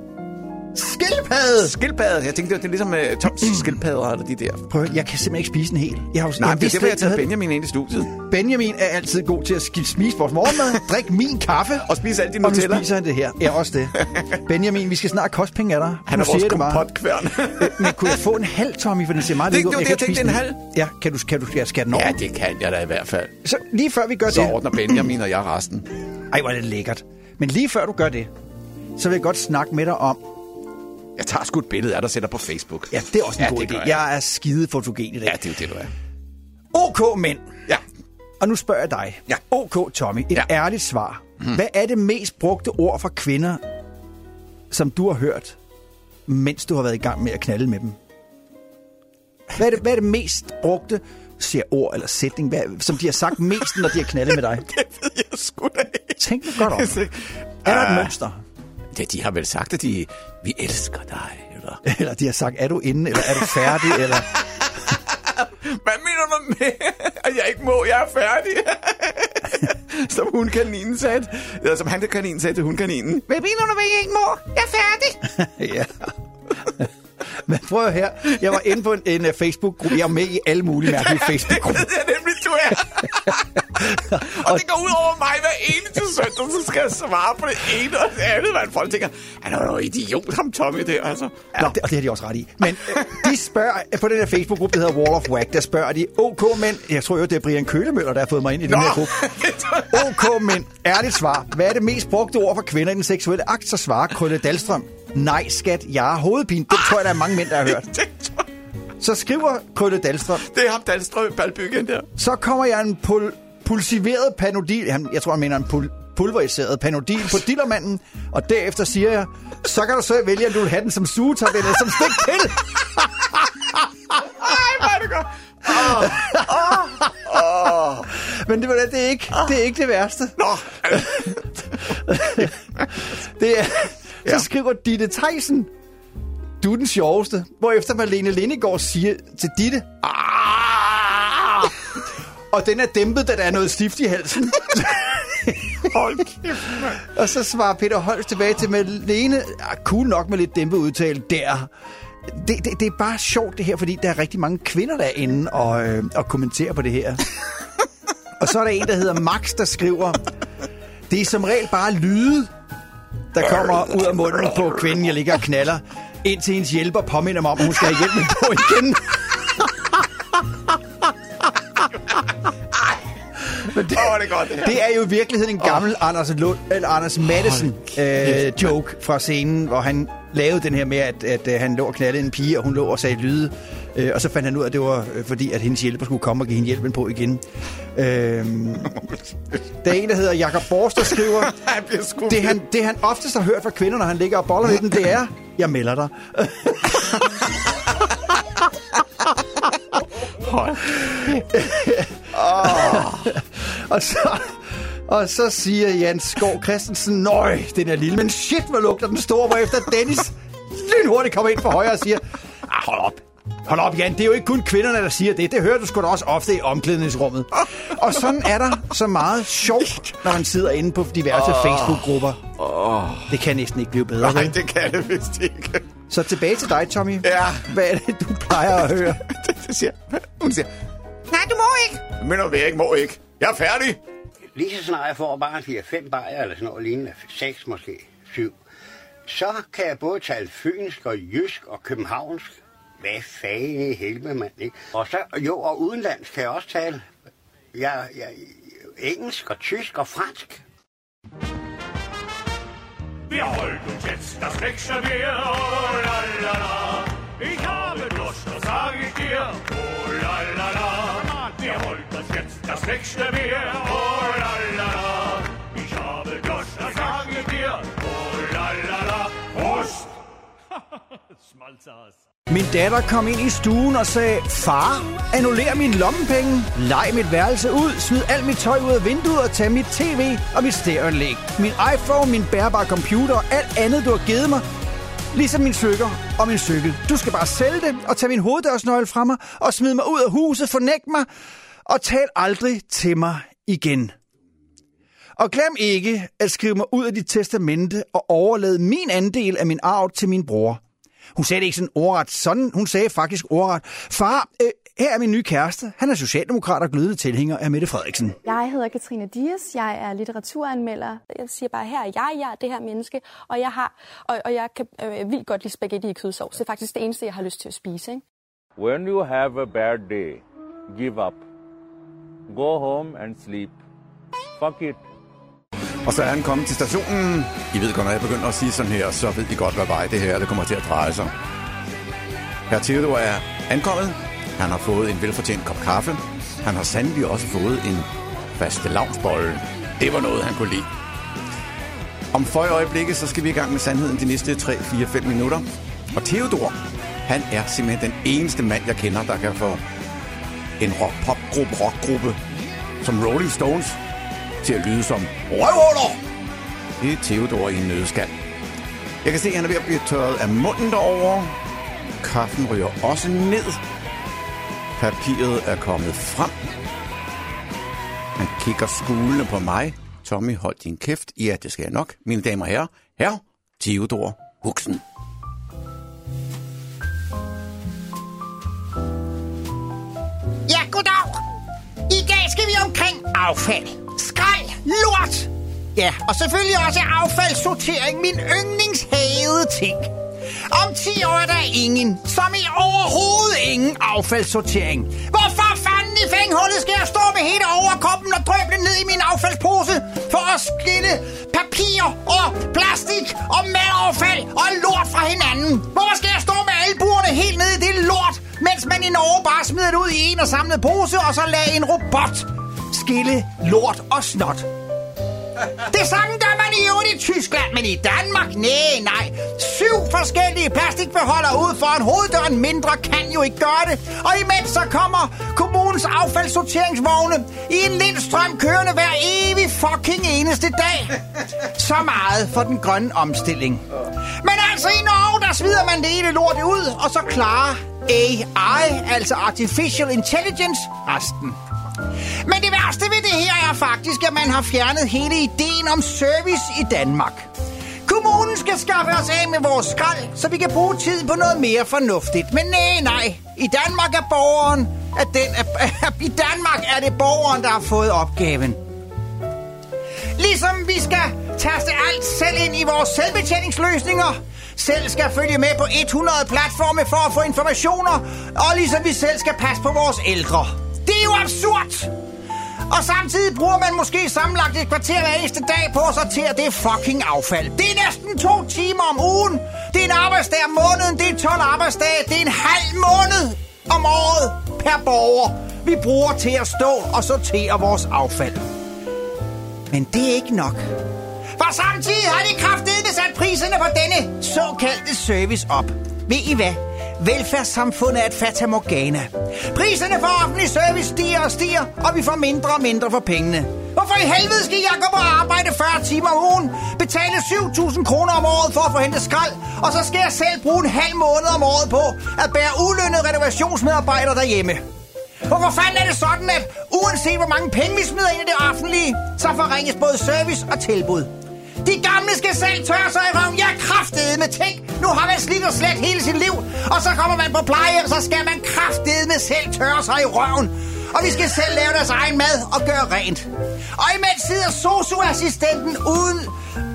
Skildpadde! Skildpadde. Jeg tænkte, det er ligesom uh, Toms skildpadder, eller de der. Prøv, jeg kan simpelthen ikke spise en hel. Jeg har, jo- Nej, jeg det er det, jeg har taget Benjamin ind i studiet. Benjamin er altid god til at spise vores morgenmad, drikke min kaffe. Og spise alt din Og nu Nutella. spiser han det her. Ja, også det. Benjamin, vi skal snart kostpenge af dig. Han er vores kompotkværn. Øh, Men kunne jeg få en halv, Tommy, for den ser meget Det- ud. Jeg jeg tænkte, en den. Ja, kan du, kan du ja, skære den over? Ja, det kan jeg da i hvert fald. Så lige før vi gør Så det... ordner Benjamin og jeg resten. Ej, hvor er det lækkert. Men lige før du gør det, så vil jeg godt snakke med dig om... Jeg tager sgu et billede af dig og sætter på Facebook. Ja, det er også en Ja, god idé. jeg. Jeg er skide fotogen i dag. Ja, det er jo det, du er. OK, mænd. Ja. Og nu spørger jeg dig. Ja. OK, Tommy. Et Ja. ærligt svar. Mm. Hvad er det mest brugte ord for kvinder, som du har hørt, mens du har været i gang med at knalde med dem? Hvad er det, hvad er det mest brugte siger ord eller sætning, hvad, som de har sagt mest, når de har knaldet med dig? Det ved jeg sgu da ikke. Tænk godt om. Er der et Ah. Ja, de har vel sagt, at de, vi elsker dig, eller... Eller de har sagt, er du inde, eller er du færdig, eller... Hvad mener du med, at jeg ikke må? Jeg er færdig. som hundkaninen sagde, eller som hankaninen sagde til hundkaninen. Hvad mener du med, jeg ikke må? Jeg er færdig. ja. Men prøv her. Jeg var inde på en, en uh, Facebook-gruppe. Jeg er med i alle mulige mærkelige Det Facebook-grupper. ved jeg nemlig, du er. og det går ud over mig hver eneste søndag, så skal jeg svare på det ene og det andet, hvad folk tænker. Han er jo idiot, ham Tommy der, altså. Ja, det, og det har de også ret i. Men øh, de spørger, på den her Facebook-gruppe, der hedder Wall of Whack, der spørger de, OK mænd, jeg tror jo, det er Brian Kølemøller, der har fået mig ind i den her gruppe. OK mænd, ærligt svar. Hvad er det mest brugte ord for kvinder i den seksuelle akt? Så svarer Krølle Dahlstrøm. Nej, skat, jeg har hovedpine. Det tror jeg, der er mange mænd, der har hørt. Så skriver Krølle Dahlstrøm. Det er ham Dahlstrøm Balbyggen der. Så kommer jeg en pul pulsiveret panodil. Han, jeg tror, han mener en pul pulveriseret panodil på dillermanden. Og derefter siger jeg, så kan du så vælge, om du vil have den som sugetablet eller som stik til. Ej, hvor er det godt. Men det, var det, det, er ikke, det er ikke det værste. Nå. det er, så skriver Ditte Theisen, du er den sjoveste. Hvorefter Marlene Lindegård siger til Ditte, "Ah!" og den er dæmpet, da der er noget stift i halsen. Hold kæft, mand. Og så svarer Peter Holst tilbage til Malene. Ja, cool nok med lidt dæmpet udtale der. Det, det, det er bare sjovt det her, fordi der er rigtig mange kvinder, der er inde og, øh, og kommenterer på det her. og så er der en, der hedder Max, der skriver, det er som regel bare lyde, der kommer ud af munden på kvinden, jeg ligger og knaller, indtil hendes hjælper påminder mig om, at hun skal have hjælp med på igen. Men det, Åh, det er godt, det her. det er jo i virkeligheden en gammel oh. Anders, Lund, eller Anders Madsen øh, joke fra scenen, hvor han lavede den her med, at, at, at han lå og knaldede en pige, og hun lå og sagde lyde. Øh, og så fandt han ud af, at det var øh, fordi, at hendes hjælper skulle komme og give hende hjælpen på igen. Øh, der er en, der hedder Jakob Borst, der skriver, Han det han, det han oftest har hørt fra kvinder, når han ligger og boller med dem, det er, jeg melder dig. Hold. Og så, og så siger Jan Skov Christensen, nøj, den er lille, men shit, hvor lugter den store, hvorefter Dennis lynhurtigt kommer ind for højre og siger, ah, hold op, Hold op, Jan. Det er jo ikke kun kvinderne, der siger det. Det hører du sgu da også ofte i omklædningsrummet. Og sådan er der så meget sjovt, når man sidder inde på diverse Åh. Facebook-grupper. Det kan næsten ikke blive bedre. Nej, vel? det kan det vist ikke. Så tilbage til dig, Tommy. Ja. Hvad er det, du plejer at høre? det siger, hun siger, Nej, du må ikke. men jeg ikke, må ikke. Jeg er færdig. Lige så snart jeg får bare 4-5 bajer, eller sådan noget lignende, 6 måske, 7, så kan jeg både tale fynsk og jysk og københavnsk. Hvad fanden i helvede, mand, ikke? Og så, jo, og udenlandsk kan jeg også tale. Jeg, jeg, engelsk og tysk og fransk. Wir holt uns jetzt das nächste Bier, oh la la la. Ich habe Durst, das sag ich dir, das nächste Bier, oh la la la. Ich habe Durst, das sage ich dir, oh la la la. Prost! Schmalzhaas. Min datter kom ind i stuen og sagde, Far, annuller min lommepenge, leg mit værelse ud, smid alt mit tøj ud af vinduet og tag mit tv og mit stereoanlæg, min iPhone, min bærbare computer og alt andet, du har givet mig. Ligesom min cykel og min cykel. Du skal bare sælge det og tage min hoveddørsnøgle fra mig og smide mig ud af huset, fornægt mig og tal aldrig til mig igen. Og glem ikke at skrive mig ud af dit testamente og overlade min andel af min arv til min bror. Hun sagde det ikke sådan ordret sådan. Hun sagde faktisk ordret. Far, øh, her er min nye kæreste. Han er socialdemokrat og glødende tilhænger af Mette Frederiksen. Jeg hedder Katrine Dias, jeg er litteraturanmelder. Jeg siger bare, her er jeg, jeg er det her menneske, og jeg har, og, og jeg kan øh, vildt godt lide spaghetti i kødsovs. Det er faktisk det eneste, jeg har lyst til at spise. Ikke? When you have a bad day, give up. Go home and sleep. Fuck it. Og så er han kommet til stationen. I ved godt, når jeg begynder at sige sådan her, så ved I godt, hvad vej det her det kommer til at dreje sig. Her Theodor er ankommet. Han har fået en velfortjent kop kaffe. Han har sandelig også fået en faste lavnsbolle. Det var noget, han kunne lide. Om få øjeblikke, så skal vi i gang med sandheden de næste 3, 4, 5 minutter. Og Theodor, han er simpelthen den eneste mand, jeg kender, der kan få en rock-pop-gruppe, rockgruppe som Rolling Stones til at lyde som røvhuller. Det er Theodor i en nødskal. Jeg kan se, at han er ved at blive tørret af munden derovre. Kaffen ryger også ned. Papiret er kommet frem. Han kigger skulene på mig. Tommy, hold din kæft. Ja, det skal jeg nok. Mine damer og herrer, her Theodor Huxen. Affald. Skrald, lort. Ja, og selvfølgelig også affaldssortering, min yndlingshade ting. Om 10 år er der ingen, som i overhovedet ingen affaldssortering. Hvorfor fanden i fænghullet skal jeg stå med hele overkoppen og drøbe ned i min affaldspose for at skille papir og plastik og madaffald og lort fra hinanden? Hvorfor skal jeg stå med albuerne helt ned i det lort, mens man i Norge bare smider det ud i en og samlet pose og så lader en robot skille lort og snot? Det samme gør man i øvrigt i Tyskland, men i Danmark, nej, nej. Syv forskellige plastikbeholder ud for en hoveddøren mindre kan jo ikke gøre det. Og imens så kommer kommunens affaldssorteringsvogne i en lindstrøm kørende hver evig fucking eneste dag. Så meget for den grønne omstilling. Men altså i Norge, der smider man det hele lortet ud, og så klarer AI, altså Artificial Intelligence, resten. Men det værste ved det her er faktisk, at man har fjernet hele ideen om service i Danmark. Kommunen skal skaffe os af med vores skrald, så vi kan bruge tid på noget mere fornuftigt. Men nej, nej. I Danmark er borgeren... At den er, I Danmark er det borgeren, der har fået opgaven. Ligesom vi skal taste alt selv ind i vores selvbetjeningsløsninger. Selv skal følge med på 100 platforme for at få informationer. Og ligesom vi selv skal passe på vores ældre. Det er jo absurd! Og samtidig bruger man måske sammenlagt et kvarter hver eneste dag på at sortere det fucking affald. Det er næsten to timer om ugen. Det er en arbejdsdag om måneden. Det er 12 arbejdsdage. Det er en halv måned om året per borger. Vi bruger til at stå og sortere vores affald. Men det er ikke nok. For samtidig har de kraftedeme sat priserne på denne såkaldte service op. Ved I hvad? Velfærdssamfundet er et fatamorgana. Priserne for offentlig service stiger og stiger, og vi får mindre og mindre for pengene. Hvorfor i helvede skal jeg gå på arbejde 40 timer om ugen, betale 7.000 kroner om året for at få hentet skrald, og så skal jeg selv bruge en halv måned om året på at bære ulønnet renovationsmedarbejdere derhjemme? Hvorfor fanden er det sådan, at uanset hvor mange penge vi smider ind i det offentlige, så forringes både service og tilbud? De gamle skal selv tørre sig i røven. Jeg er med ting. Nu har man slidt og slet hele sit liv. Og så kommer man på plejehjem, så skal man kraftede med selv tørre sig i røven. Og vi skal selv lave deres egen mad og gøre rent. Og imens sidder socioassistenten uden,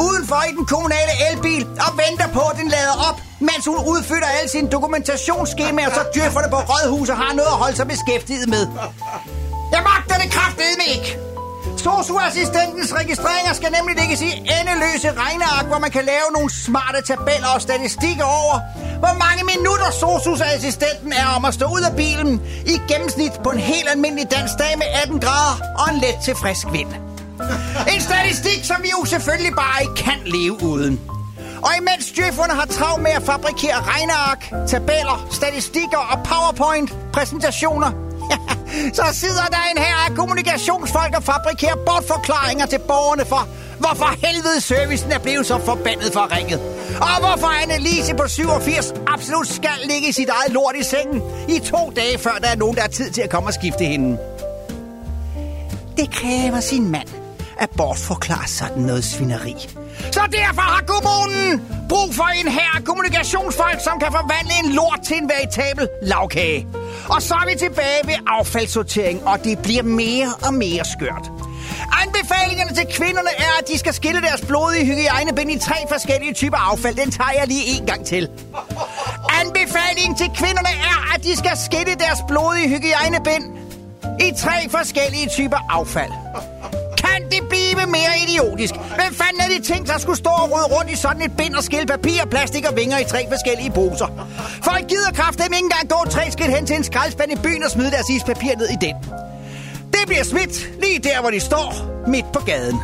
udenfor i den kommunale elbil og venter på, at den lader op, mens hun udfylder alle sine dokumentationsskemaer, så dyrferne på Rådhuset har noget at holde sig beskæftiget med. Jeg magter det kraftedeme ikke. Socioassistentens registreringer skal nemlig lægges i endeløse regneark, hvor man kan lave nogle smarte tabeller og statistikker over, hvor mange minutter socioassistenten er om at stå ud af bilen i gennemsnit på en helt almindelig dansk dag med 18 grader og en let til frisk vind. En statistik, som vi jo selvfølgelig bare ikke kan leve uden. Og imens djøfferne har travlt med at fabrikere regneark, tabeller, statistikker og PowerPoint-præsentationer, så sidder der en her af kommunikationsfolk og fabrikerer bortforklaringer til borgerne for, hvorfor helvede servicen er blevet så forbandet forringet. Og hvorfor Annelise på 87 absolut skal ligge i sit eget lort i sengen i to dage, før der er nogen, der har tid til at komme og skifte hende. Det kræver sin mand at bortforklare sådan noget svineri. Så derfor har kommunen brug for en her kommunikationsfolk, som kan forvandle en lort til en veritabel lavkage. Og så er vi tilbage ved affaldssortering, og det bliver mere og mere skørt. Anbefalingerne til kvinderne er, at de skal skille deres blodige hygiejnebind i tre forskellige typer affald. Den tager jeg lige en gang til. Anbefalingen til kvinderne er, at de skal skille deres blodige hygiejnebind i tre forskellige typer affald. Kan det blive mere idiotisk? Hvem fanden er de ting, der skulle stå og rode rundt i sådan et bind og skille papir, plastik og vinger i tre forskellige poser? Folk gider kraft dem ikke engang gå tre skridt hen til en skraldspand i byen og smide deres ispapir ned i den. Det bliver smidt lige der, hvor de står, midt på gaden.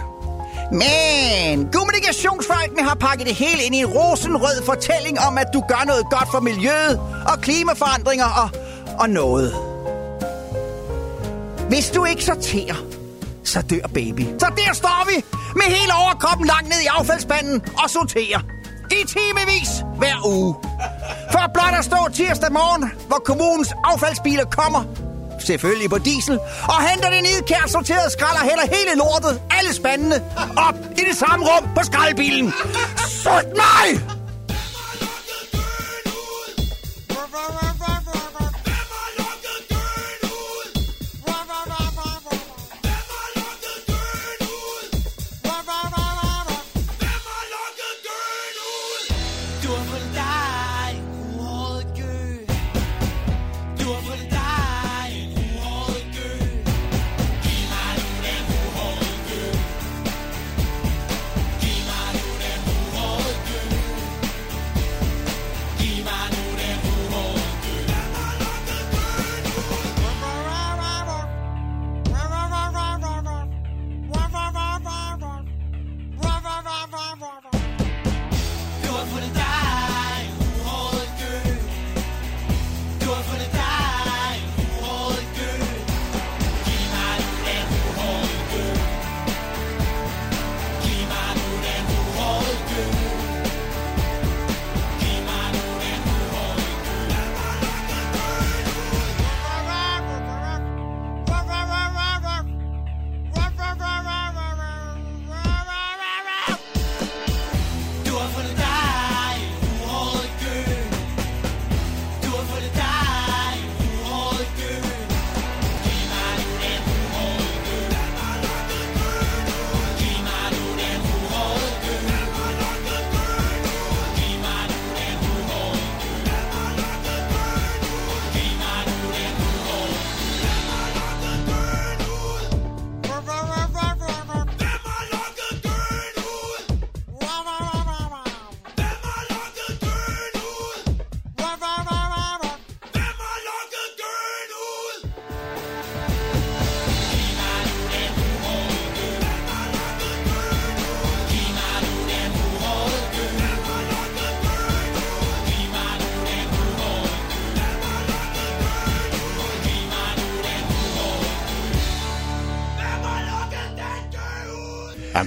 Men kommunikationsfolkene har pakket det hele ind i en rosenrød fortælling om, at du gør noget godt for miljøet og klimaforandringer og, og noget. Hvis du ikke sorterer, så dør baby. Så der står vi med hele overkroppen langt ned i affaldsspanden og sorterer. I timevis hver uge. For blot at stå tirsdag morgen, hvor kommunens affaldsbiler kommer, selvfølgelig på diesel, og henter det nidkært sorteret skrald og hælder hele lortet, alle spandene, op i det samme rum på skraldbilen. Sut mig!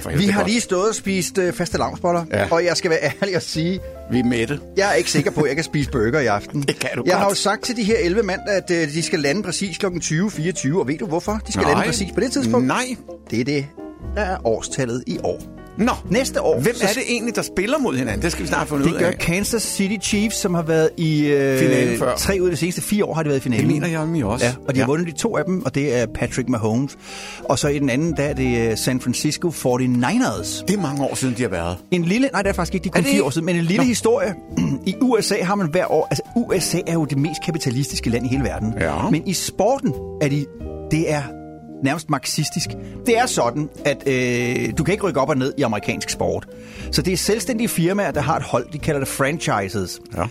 For Vi har godt. lige stået og spist øh, faste lavnsboller, ja. og jeg skal være ærlig og sige, Vi er mætte. jeg er ikke sikker på, at jeg kan spise burger i aften. Det kan du jeg godt. har jo sagt til de her 11 mand, at øh, de skal lande præcis kl. 20.24, og ved du hvorfor? De skal Nej. lande præcis på det tidspunkt. Nej. Det er det, der er årstallet i år. Nå, Næste år... hvem er det egentlig, der spiller mod hinanden? Det skal vi snart fundet Det ud gør af. Kansas City Chiefs, som har været i øh, Finalen før. tre ud af de seneste fire år har de været i finalen. Det mener jeg om også. Ja, og de har Ja. vundet de to af dem, og det er Patrick Mahomes. Og så i den anden, der er det øh, San Francisco 49ers. Det er mange år siden, de har været. En lille, nej det er faktisk ikke, de kun Er det fire år siden, men en lille Nå. historie. I USA har man hver år, altså USA er jo det mest kapitalistiske land i hele verden. Ja. Men i sporten er de, det er nærmest marxistisk. Det er sådan, at øh, du kan ikke rykke op og ned i amerikansk sport. Så det er selvstændige firmaer, der har et hold, de kalder det franchises. Ja.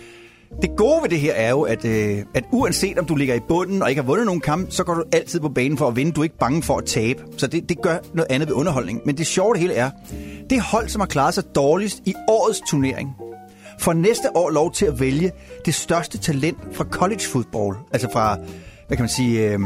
Det gode ved det her er jo, at, øh, at uanset om du ligger i bunden og ikke har vundet nogen kamp, så går du altid på banen for at vinde. Du er ikke bange for at tabe. Så det, det gør noget andet ved underholdning. Men det sjove det hele er, det hold, som har klaret sig dårligst i årets turnering, får næste år lov til at vælge det største talent fra college football. Altså fra, hvad kan man sige, øh,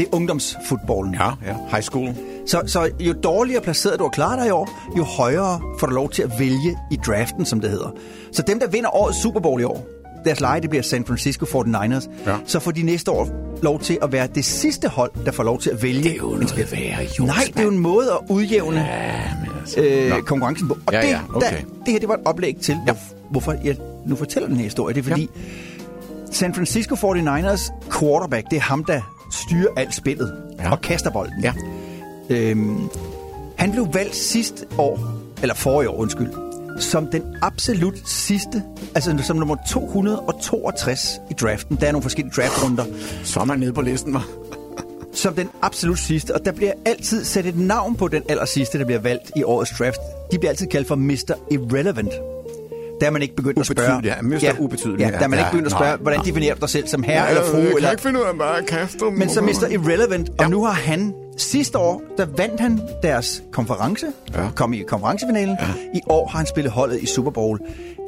det er ungdomsfodbolden. Ja, ja. High school. Så, så jo dårligere placeret du har klaret dig i år, jo højere får du lov til at vælge i draften, som det hedder. Så dem, der vinder årets Super Bowl i år, deres leje, det bliver San Francisco 49ers. Ja. Så får de næste år lov til at være det sidste hold, der får lov til at vælge. Det er jo noget værre, Johs, Nej, det er jo en måde at udjævne Ja, men altså. øh, Nå. konkurrencen på. Og Ja, det, ja, okay. der, det her, det var et oplæg til, ja. hvorfor jeg nu fortæller den her historie. Det er fordi, ja. San Francisco 49ers quarterback, det er ham, der styrer alt spillet ja. og kaster bolden. Ja. Øhm, han blev valgt sidste år, eller forrige år, undskyld, som den absolut sidste, altså som nummer 262 i draften. Der er nogle forskellige draftrunder. Så er man nede på listen, var. Som den absolut sidste, og der bliver altid sat et navn på den aller sidste, der bliver valgt i årets draft. De bliver altid kaldt for Mr. Irrelevant. Der er man ikke begyndt at spørge. Ja. Mr. Ubetydelig, Ja, ja. der er man ikke Ja, begyndt at spørge, nej, hvordan nej. definerer du dig selv som herre eller fru? eller... finde ud af bare dem. Men så Mr. Irrelevant, og nu har han sidste år, der vandt han deres konference, ja. kom i konferencefinalen. Ja. I år har han spillet holdet i Super Bowl.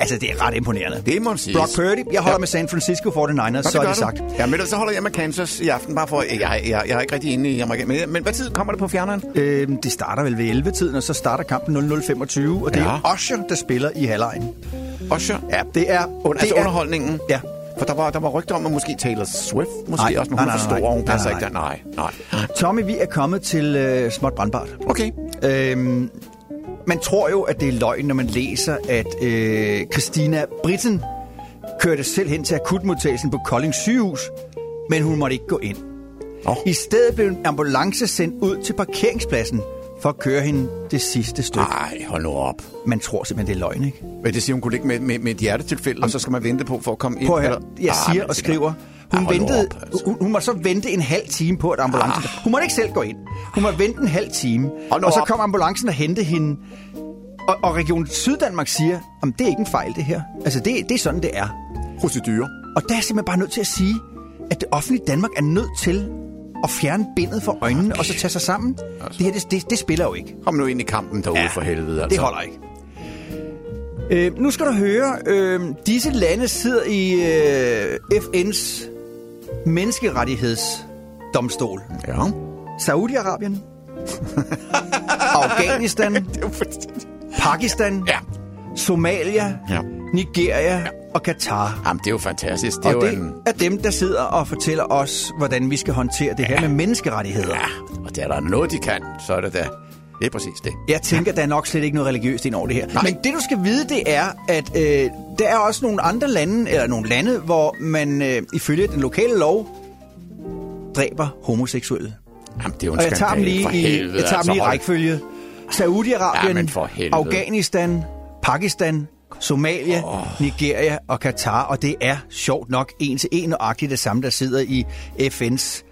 Altså, det er ret imponerende. Det må man sige. Brock Purdy, jeg holder Ja. med San Francisco 49ers, Nå, så er det du. sagt. Ja, men så holder jeg med Kansas i aften, bare for... Jeg, jeg, jeg, jeg er ikke rigtig inde i Amerika. Men, men hvad tid kommer det på fjerneren? Øhm, det starter vel ved 11-tiden, og så starter kampen 00.25, og det Ja. er Usher, der spiller i halvlejen. Usher? Ja, det er... Und, det altså er, underholdningen? Ja. For der var, der var rygter om, at måske Taylor Swift måske Nej, også, men nej, hun er for stor, og hun nej, passer nej, ikke der. Nej, nej. Tommy, vi er kommet til øh, småt brandbart. Okay. Øhm, man tror jo, at det er løgn, når man læser, at øh, Christina Britten kørte selv hen til akutmodtagelsen på Kolding sygehus, men hun måtte ikke gå ind. Oh. I stedet blev en ambulance sendt ud til parkeringspladsen for at køre hende det sidste stykke. Nej, hold nu op. Man tror simpelthen, det er løgn, ikke? Men det siger, hun kunne ligge med, med, med et hjertetilfælde, og så skal man vente på for at komme ind. Prøv at høre, jeg Ah, siger men og skriver, hun, Ah, ventede, op, altså. hun, hun må så vente en halv time på, at ambulancen... Hun måtte ikke selv gå ind. Hun måtte vente en halv time. Hold Og så op. kom ambulancen og hente hende. Og, og Region Syddanmark siger, om det er ikke en fejl, det her. Altså, det, det er sådan, det er. Procedurer. Og der er simpelthen bare nødt til at sige, at det offentlige Danmark er nødt til at fjerne bindet for øjnene, okay. og så tage sig sammen. Det her, det, det, det spiller jo ikke. Kom nu ind i kampen derude ja, for helvede. Altså. Det holder ikke. Øh, nu skal du høre, øh, disse lande sidder i øh, FN's menneskerettighedsdomstol. Ja. Saudi-Arabien, Afghanistan, Pakistan, Ja. Somalia, Ja. Nigeria og Katar. Jamen, det er jo fantastisk. Det er og jo det en... er dem, der sidder og fortæller os, hvordan vi skal håndtere det her med menneskerettigheder. Ja, og det er der noget, de kan, så er det da. Det er præcis det. Jeg tænker, der er nok slet ikke noget religiøst ind over det her. Nej. Men det, du skal vide, det er, at øh, der er også nogle andre lande, eller nogle lande, hvor man øh, ifølge den lokale lov dræber homoseksuelle. Jamen, det er jo en Og jeg tager dem skandale lige i, helvede. jeg tager dem altså, lige i rækkefølge. Saudi-Arabien, helvede. Afghanistan, Pakistan, Somalia, oh. Nigeria og Katar. Og det er sjovt nok en til en nøjagtigt det samme, der sidder i FN's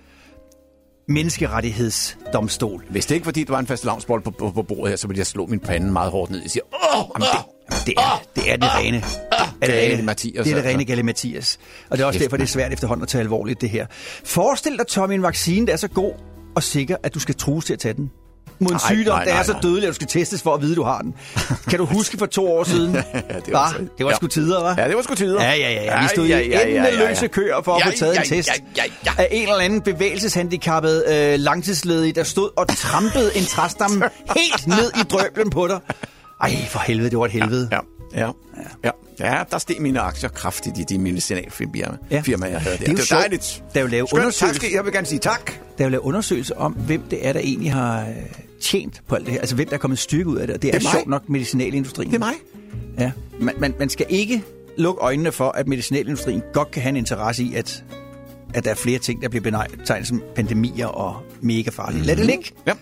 menneskerettighedsdomstol. Hvis det ikke fordi, det var en fast lavnsbold på, på, på bordet her, så ville jeg slå min pande meget hårdt ned. Jeg siger, åh, Jamen, det, det, er, det er det rene. Er det, Gale rene Mathias, det er det altså. rene Galle Mathias. Og det er også Kæft, derfor, det er svært efterhånden at tage alvorligt, det her. Forestil dig, Tommy, en vaccine, der er så god og sikker, at du skal trues til at tage den. Mod en Nej, sygdom, nej, der er nej, så nej. dødelig, at du skal testes for at vide, du har den. Kan du huske for to år siden? ja, det var, det var sgu tider, hva'? Ja, det var sgu tider. Ja, ja, ja. ja. Vi stod ja, i ja, ja, ja, ja. endeløse køer for at Ja, få taget ja, en test ja, ja, ja. af en eller anden bevægelseshandicappet øh, langtidsledig, der stod og trampede en træstamme helt ned i drøblen på dig. Ej, for helvede, det var et helvede. Ja, ja, ja. Ja, der steg mine aktier kraftigt i de medicinalfirma, Ja. firma, jeg havde der. Det er jo det var dejligt. Der er jo lavet. Tak undersøgelser. jeg vil gerne sige tak. Der er jo lavet undersøgelser om, hvem det er, der egentlig har øh, tjent på alt det her. Altså, hvem der er kommet styrke ud af det. Og det er, Det er mig. sjovt nok medicinalindustrien. Det er mig. Ja, man, man, man skal ikke lukke øjnene for, at medicinalindustrien godt kan have en interesse i, at, at der er flere ting, der bliver betegnet som pandemier og mega farlige. Lad det ligge. Ja.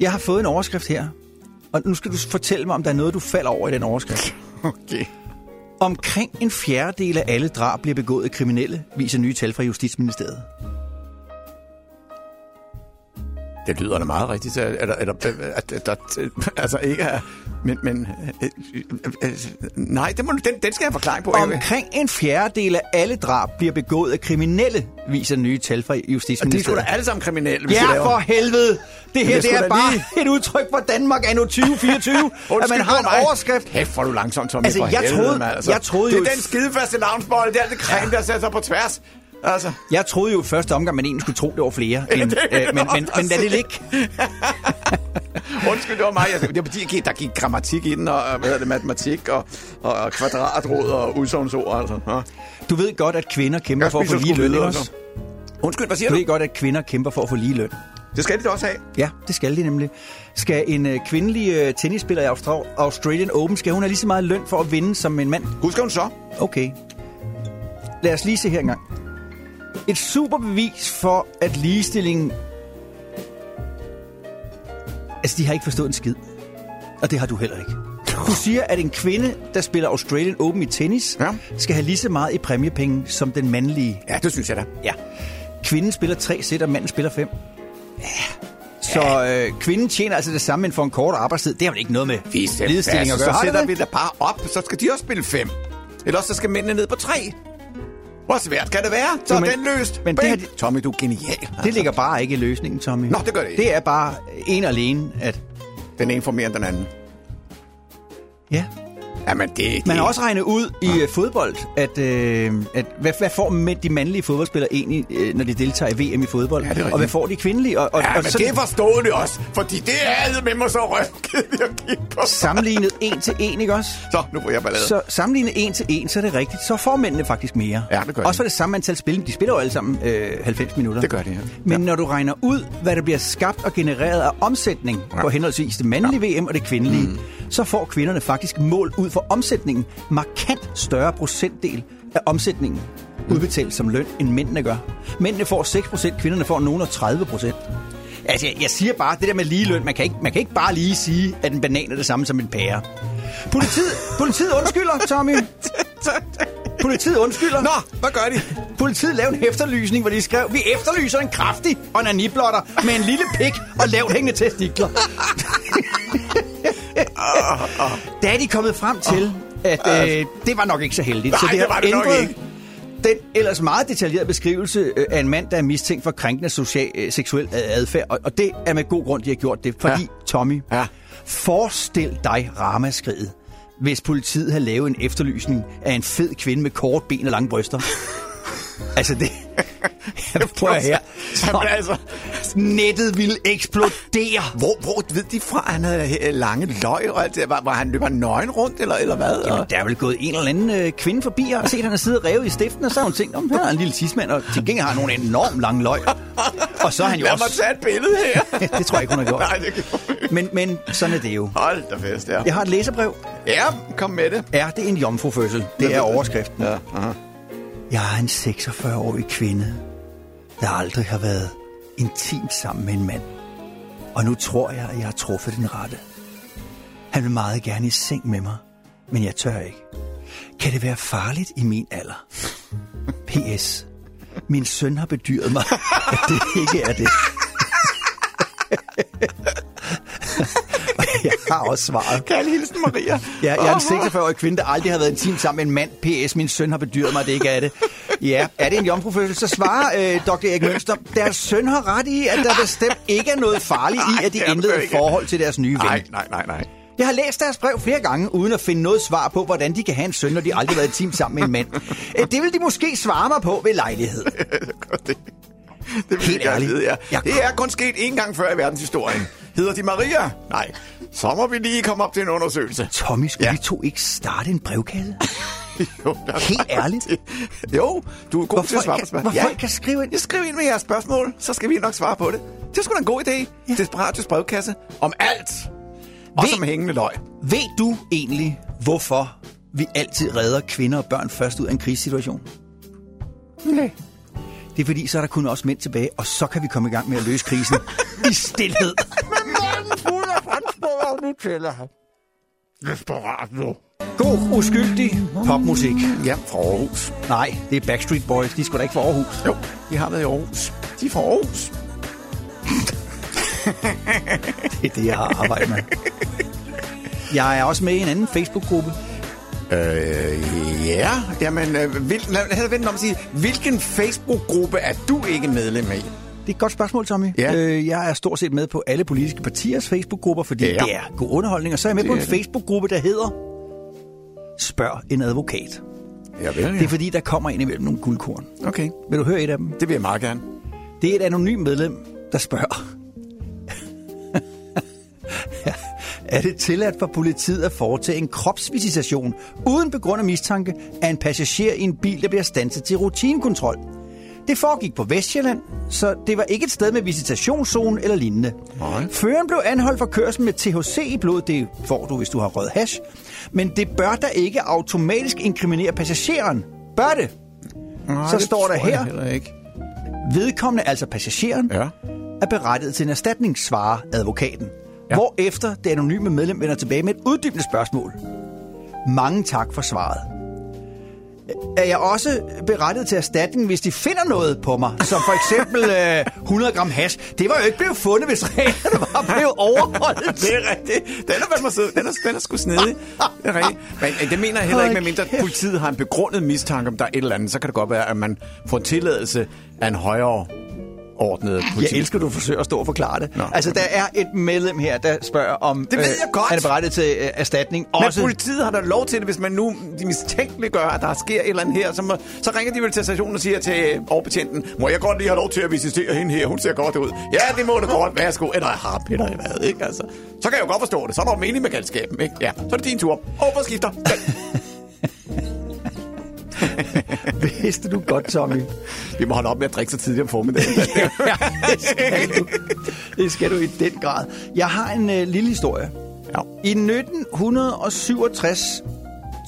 Jeg har fået en overskrift her, og nu skal du fortælle mig, om der er noget, du falder over i den overskrift. Okay. Omkring en fjerdedel af alle drab bliver begået af kriminelle, viser nye tal fra Justitsministeriet. Det lyder da meget rigtigt, at, at, at, at altså ikke er... Men, men øh, øh, øh, nej, det må, den, den skal jeg have forklaring på. Omkring en fjerdedel af alle drab bliver begået af kriminelle, viser nye tal fra Og de er Justitsministeriet. da alle sammen kriminelle, hvis Ja, for helvede! Det her er det er bare lige- et udtryk for Danmark anno 2024, at man har en overskrift. Kæft, hvor du langsom, Tommy, Altså, for jeg helvede, troede- mand, altså. jeg troede Det jo- er den skidefaste navnsbolle, det er alt det creme, der sætter sig på tværs. Altså, Jeg troede jo i første omgang, man egentlig skulle tro, det var flere. Ja, end, det øh, men, men, men lad det ligge. undskyld, det var mig. Jeg, det var fordi, der gik grammatik i den, og hvad hedder det, matematik, og, og, og kvadratråd, og udsagnsord, altså. Ja. Du ved godt, at kvinder kæmper Jeg for at få lige løn, også? så. Undskyld, hvad siger Du du? ved godt, at kvinder kæmper for at få lige løn. Det skal de da også have. Ja, det skal de nemlig. Skal en øh, kvindelig øh, tennisspiller i Austra- Australian Open, skal hun have lige så meget løn for at vinde som en mand? Husker hun så? Okay. Lad os lige se her engang. Et superbevis for, at ligestillingen... Altså, de har ikke forstået en skid. Og det har du heller ikke. Du siger, at en kvinde, der spiller Australian Open i tennis, Ja. skal have lige så meget i præmiepenge som den mandlige. Ja, det synes jeg da. Ja. Kvinden spiller tre sæt, og manden spiller fem. Ja. Så øh, kvinden tjener altså det samme, men for en kort arbejdstid. Det har vel ikke noget med ligestilling at gøre. Så sætter det? vi da bare op, så skal de også spille fem. Ellers så skal mændene ned på tre. Hvor svært kan det være? Så Jo, er den løst. men det de- Tommy, du er genial. Det ligger bare ikke i løsningen, Tommy. Nå, det gør det ikke. Det er bare en alene, at... Den ene får mere end den anden. Ja. Jamen, det, det... Man har også regnet ud i øh, fodbold, at, øh, at hvad, hvad får mænd- de mandlige fodboldspillere egentlig, øh, når de deltager i VM i fodbold? Ja, det og hvad får de kvindelige? Og, og, Ja, og men det er forståeligt også, fordi det er med mig så røvkedeligt at kigge på. Sammenlignet en til en, ikke også? Så, nu får jeg ballade. Så sammenlignet en til en, så er det rigtigt. Så får mændene faktisk mere. Ja, det gør. Også for det samme antal spil. De spiller jo alle sammen øh, 90 minutter. Det gør de, ja. Men når du regner ud, hvad der bliver skabt og genereret af omsætning ja. på henholdsvis det mandlige VM og det kvindelige, mm. Så får kvinderne faktisk mål ud for omsætningen. Markant større procentdel af omsætningen udbetalt som løn, end mændene gør. Mændene får 6%, kvinderne får nogen af 30%. Altså, jeg, jeg siger bare, det der med ligeløn, man kan, ikke, man kan ikke bare lige sige, at en banan er det samme som en pære. Politiet, politiet undskylder, Tommy. Politiet undskylder. Nå, hvad gør de? Politiet lavede en efterlysning, hvor de skrev, vi efterlyser en kraftig onaniblotter med en lille pik og lavt hængende testikler. Der er de kommet frem til, at øh, det var nok ikke så heldigt. så Nej, det det har var det nok ikke. den ellers meget detaljerede beskrivelse øh, af en mand, der er mistænkt for krænkende social, øh, seksuel øh, adfærd. Og, og det er med god grund, de har gjort det. Fordi, ja. Tommy, Ja. forestil dig ramaskriget, hvis politiet havde lavet en efterlysning af en fed kvinde med kort ben og lange bryster. Altså det... Prøv at her. Jamen, altså, Nettet ville eksplodere. hvor, hvor ved de fra, han havde øh, lange løg og alt det? Var, var han løber nøgen rundt, eller, eller hvad? Jamen, der er vel gået en eller anden øh, kvinde forbi og set, at han har siddet revet i stiften, og så har hun tænkt, om her er en lille tidsmand, og til gengæld har han nogle enormt lange løg. Og så er han jo Lad mig også... tage et billede her. det tror jeg ikke, hun har gjort. Nej, det kan Men, men sådan er det jo. Hold da fest, ja. Jeg har et læserbrev. Ja, kom med det. Er det en jomfrufødsel? Det er overskriften. Ja, aha. Jeg er en 46-årig kvinde, der aldrig har været intimt sammen med en mand. Og nu tror jeg, at jeg har truffet den rette. Han vil meget gerne i seng med mig, men jeg tør ikke. Kan det være farligt i min alder? P.S. Min søn har bedyret mig, at det ikke er det. Har også svaret. Kald hilsen, Maria. Ja, jeg er en 46-årig kvinde, der aldrig har været intim sammen med en mand. P.S. Min søn har bedyret mig, at det ikke er det. Ja, er det en jomfrufødsel, så svarer øh, Dr. Erik Mønster, deres søn har ret i, at der bestemt ikke er noget farligt i, at de det er indleder forhold til deres nye ven. Nej, nej, nej, nej. Jeg har læst deres brev flere gange, uden at finde noget svar på, hvordan de kan have en søn, når de aldrig har været i team sammen med en mand. Øh, Det vil de måske svare mig på ved lejlighed. Det vil Helt jeg ærligt. vide, ja. Det er kun sket én gang før i verdenshistorien. Hedder de Maria? Nej. Så må vi lige komme op til en undersøgelse. Tommy, skulle ja. vi to ikke starte en brevkasse? jo, er Helt ærligt. Jo, du er god Hvor til at svare på spørgsmål. hvor folk kan skrive ind. Jeg skriver ind med jeres spørgsmål, så skal vi nok svare på det. Det er sgu da en god idé. Ja. Desperatus brevkasse. Om alt. Også om hængende løg. Ved du egentlig, hvorfor vi altid redder kvinder og børn først ud af en krisesituation? Nej. Det er fordi, så er der kun også mænd tilbage, og så kan vi komme i gang med at løse krisen i stillhed. Fuld af franskbrød, nu tæller han. Desperat God, uskyldig popmusik. Ja, fra Aarhus. Nej, det er Backstreet Boys. De skulle da ikke fra Aarhus. Jo, de har været i Aarhus. De er fra Aarhus. Det er det, jeg har arbejdet med. Jeg er også med i en anden Facebook-gruppe. Øh, ja. Jamen, øh, hvil, lad, lad os vente om at sige, hvilken Facebook-gruppe er du ikke medlem af? Det er et godt spørgsmål, Tommy. Ja. Øh, jeg er stort set med på alle politiske partiers Facebook-grupper, fordi Ja. det er god underholdning. Og så er jeg med Det på en. Facebook-gruppe, der hedder Spørg en advokat. Ja, vel, ja. Det er fordi, der kommer ind imellem nogle guldkorn. Okay. Vil du høre et af dem? Det vil jeg meget gerne. Det er et anonymt medlem, der spørger. er det tilladt for politiet at foretage en kropsvisitation uden begrundet mistanke af en passager i en bil, der bliver standset til rutinekontrol? Det foregik på Vestjylland, så det var ikke et sted med visitationszone eller lignende. Nej. Føreren blev anholdt for kørsel med THC i blodet. Det får du, hvis du har rød hash. Men det bør da ikke automatisk inkriminere passageren. Bør det? Nej, så det står der her, ikke. vedkommende, altså passageren, Ja. er berettiget til en erstatning, svarer advokaten. Ja. Hvorefter det anonyme medlem vender tilbage med et uddybende spørgsmål. Mange tak for svaret. Er jeg også berettiget til erstatning, hvis de finder noget på mig? Som for eksempel øh, 100 gram hash. Det var jo ikke blevet fundet, hvis reglerne var blevet overholdt. Det er rigtigt. Den er fandme sød. Den er, den er sgu snedig. Det er rigtigt. Men det mener jeg heller ikke, medmindre politiet har en begrundet mistanke om, der er et eller andet. Så kan det godt være, at man får tilladelse af en højere ordnet politi. Jeg elsker, du forsøger at stå og forklare det. Nå, altså, der er et medlem her, der spørger om... Det ved jeg godt. Han er berettiget til øh, erstatning. Men Også, politiet har da lov til det, hvis man nu de mistænkeliggør, at der sker et eller andet her. Så, må, så ringer de vel til stationen og siger til øh, overbetjenten, må jeg godt lige have lov til at visitere hende her? Hun ser godt ud. Ja, det må det godt. Værsgo. Eller har Peter hvad, ikke? Altså, så kan jeg jo godt forstå det. Så er der mening med galskaben, ikke? Ja, så er det din tur. Over på skifter. vidste du godt, Tommy. Vi må holde op med at drikke så tidligt om formiddagen. ja, det skal du. Det skal du i den grad. Jeg har en øh, lille historie. Ja. I 1967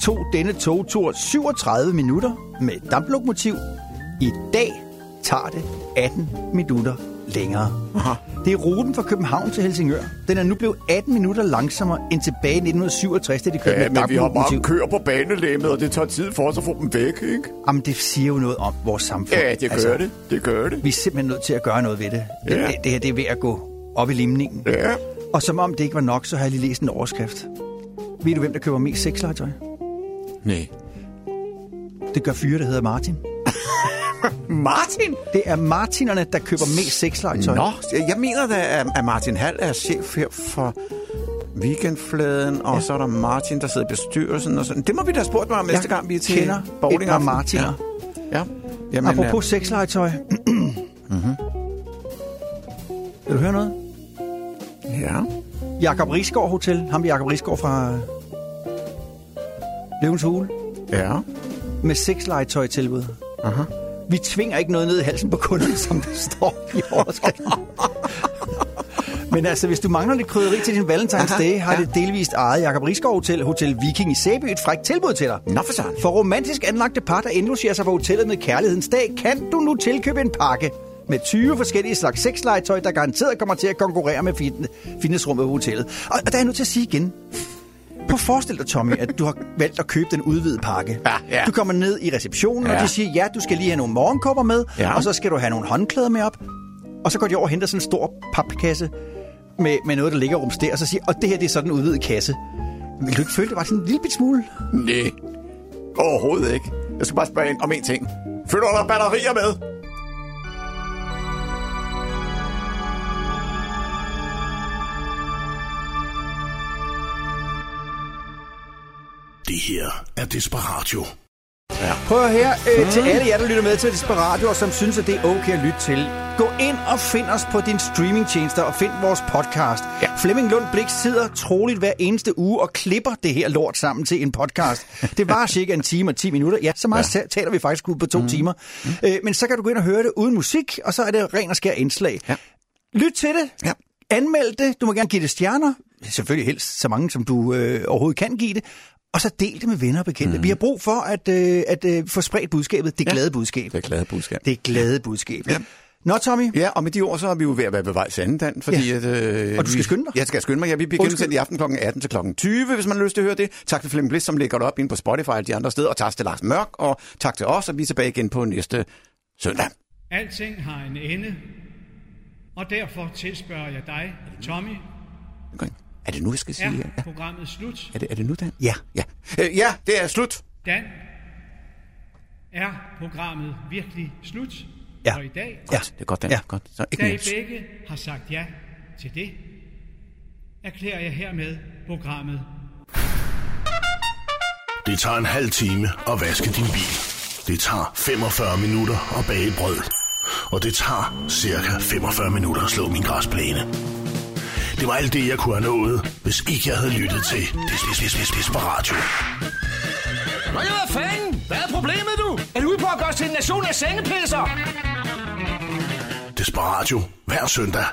tog denne togtur 37 minutter med damplokomotiv. I dag tager det 18 minutter længere. Aha. Det er ruten fra København til Helsingør. Den er nu blevet 18 minutter langsommere end tilbage i 1967, da de kørte Ja, med men vi har bare kørt på banelæmmet, og det tager tid for os at få dem væk, ikke? Jamen, det siger jo noget om vores samfund. Ja, det gør det. Det gør det. Vi er simpelthen nødt til at gøre noget ved det. Det, Ja. det, det her det er ved at gå op i limningen. Ja. Og som om det ikke var nok, så har jeg lige læst en overskrift. Ved du, hvem der køber mest sexlegetøj? Nej. Det gør fyre, der hedder Martin. Martin? Det er Martinerne, der køber mest sexlegetøj. Nå, jeg mener da, at Martin Hall er chef her for Weekendfladen, og ja. så er der Martin, der sidder i bestyrelsen og sådan. Det må vi da have spurgt mig om næste gang, vi er til kender bowling par Martiner. Ja. ja. Jamen, Apropos sexlegetøj. mm-hmm. Vil du høre noget? Ja. Jakob Risgaard Hotel. Ham Jakob Risgaard fra Løvens Hule. Ja. Med sexlegetøj tilbud. Aha. Vi tvinger ikke noget ned i halsen på kunden, som det står i overskriften. Men altså, hvis du mangler lidt krydderi til din Valentine's Day, har ja. det delvist ejet Jakob Risgaard Hotel, Hotel Viking i Sæby et frækt tilbud til dig. Nå for sådan. For romantisk anlagte par, der indlogerer sig på hotellet med kærlighedens dag, kan du nu tilkøbe en pakke med 20 forskellige slags sexlegetøj, der garanteret kommer til at konkurrere med fitne- fitnessrummet på hotellet. Og, og der er jeg nødt til at sige igen. Prøv at forestille dig, Tommy, at du har valgt at købe den udvidede pakke. Ja, ja. Du kommer ned i receptionen, Ja. og de siger, ja, du skal lige have nogle morgenkopper med, Ja. og så skal du have nogle håndklæder med op. Og så går de over og henter sådan en stor papkasse med, med noget, der ligger rumster, og så siger, og det her det er sådan en udvidet kasse. Vil du ikke føle, det var sådan en lille bit smule? Nej. Overhovedet ikke. Jeg skal bare spørge ind om en ting. Føler du der batterier med? Det her er Desperatio. Ja. Prøv her øh, Mm. til alle jer, der lytter med til Desperado, og som synes, at det er okay at lytte til. Gå ind og find os på din streamingtjenester og find vores podcast. Ja. Flemming Lund Blik sidder troligt hver eneste uge og klipper det her lort sammen til en podcast. Det var cirka en time og 10 minutter. Ja, så meget ja. taler vi faktisk ud på to mm. timer. Øh, men så kan du gå ind og høre det uden musik, og så er det ren og skær indslag. Ja. Lyt til det. Ja. Anmeld det. Du må gerne give det stjerner. Selvfølgelig helst så mange, som du øh, overhovedet kan give det. Og så del det med venner og bekendte. Mm. Vi har brug for at, øh, at øh, få spredt budskabet. Det glade budskab. Det er glade budskab. Det er glade budskab. Ja. Nå, Tommy. Ja, og med de ord, så er vi jo ved at være ved vej til anden dan, fordi Ja. at... Øh, Og du skal vi- skynde dig? Jeg skal skynde mig. Ja, vi bliver Undskyld. genudsendt i aften kl. 18 til kl. 20, hvis man har lyst til at høre det. Tak til Flemming Bliss, som lægger det op ind på Spotify og de andre steder. Og tak til Lars Mørk, og tak til os, og vi er tilbage igen på næste søndag. Alting har en ende, og derfor tilspørger jeg dig, Tommy, Er det nu, jeg skal sige? er programmet slut? Er det, er det nu, Dan? Ja. Ja, øh, ja det er slut. Dan, er programmet virkelig slut? Ja. Og i dag, Ja, det er godt, Dan. Ja. Godt. Så ikke da I begge har sagt ja til det, erklærer jeg hermed programmet Det tager en halv time at vaske din bil. Det tager 45 minutter at bage brød. Og det tager cirka 45 minutter at slå min græsplæne. Det var alt det, jeg kunne have nået, hvis ikke jeg havde lyttet til Des- Des- Des- Des- Desperatio. Nå hvad fanden? Hvad er problemet, du? Er du ude på at gøre os til en nation af sengepisser? Desperatio hver søndag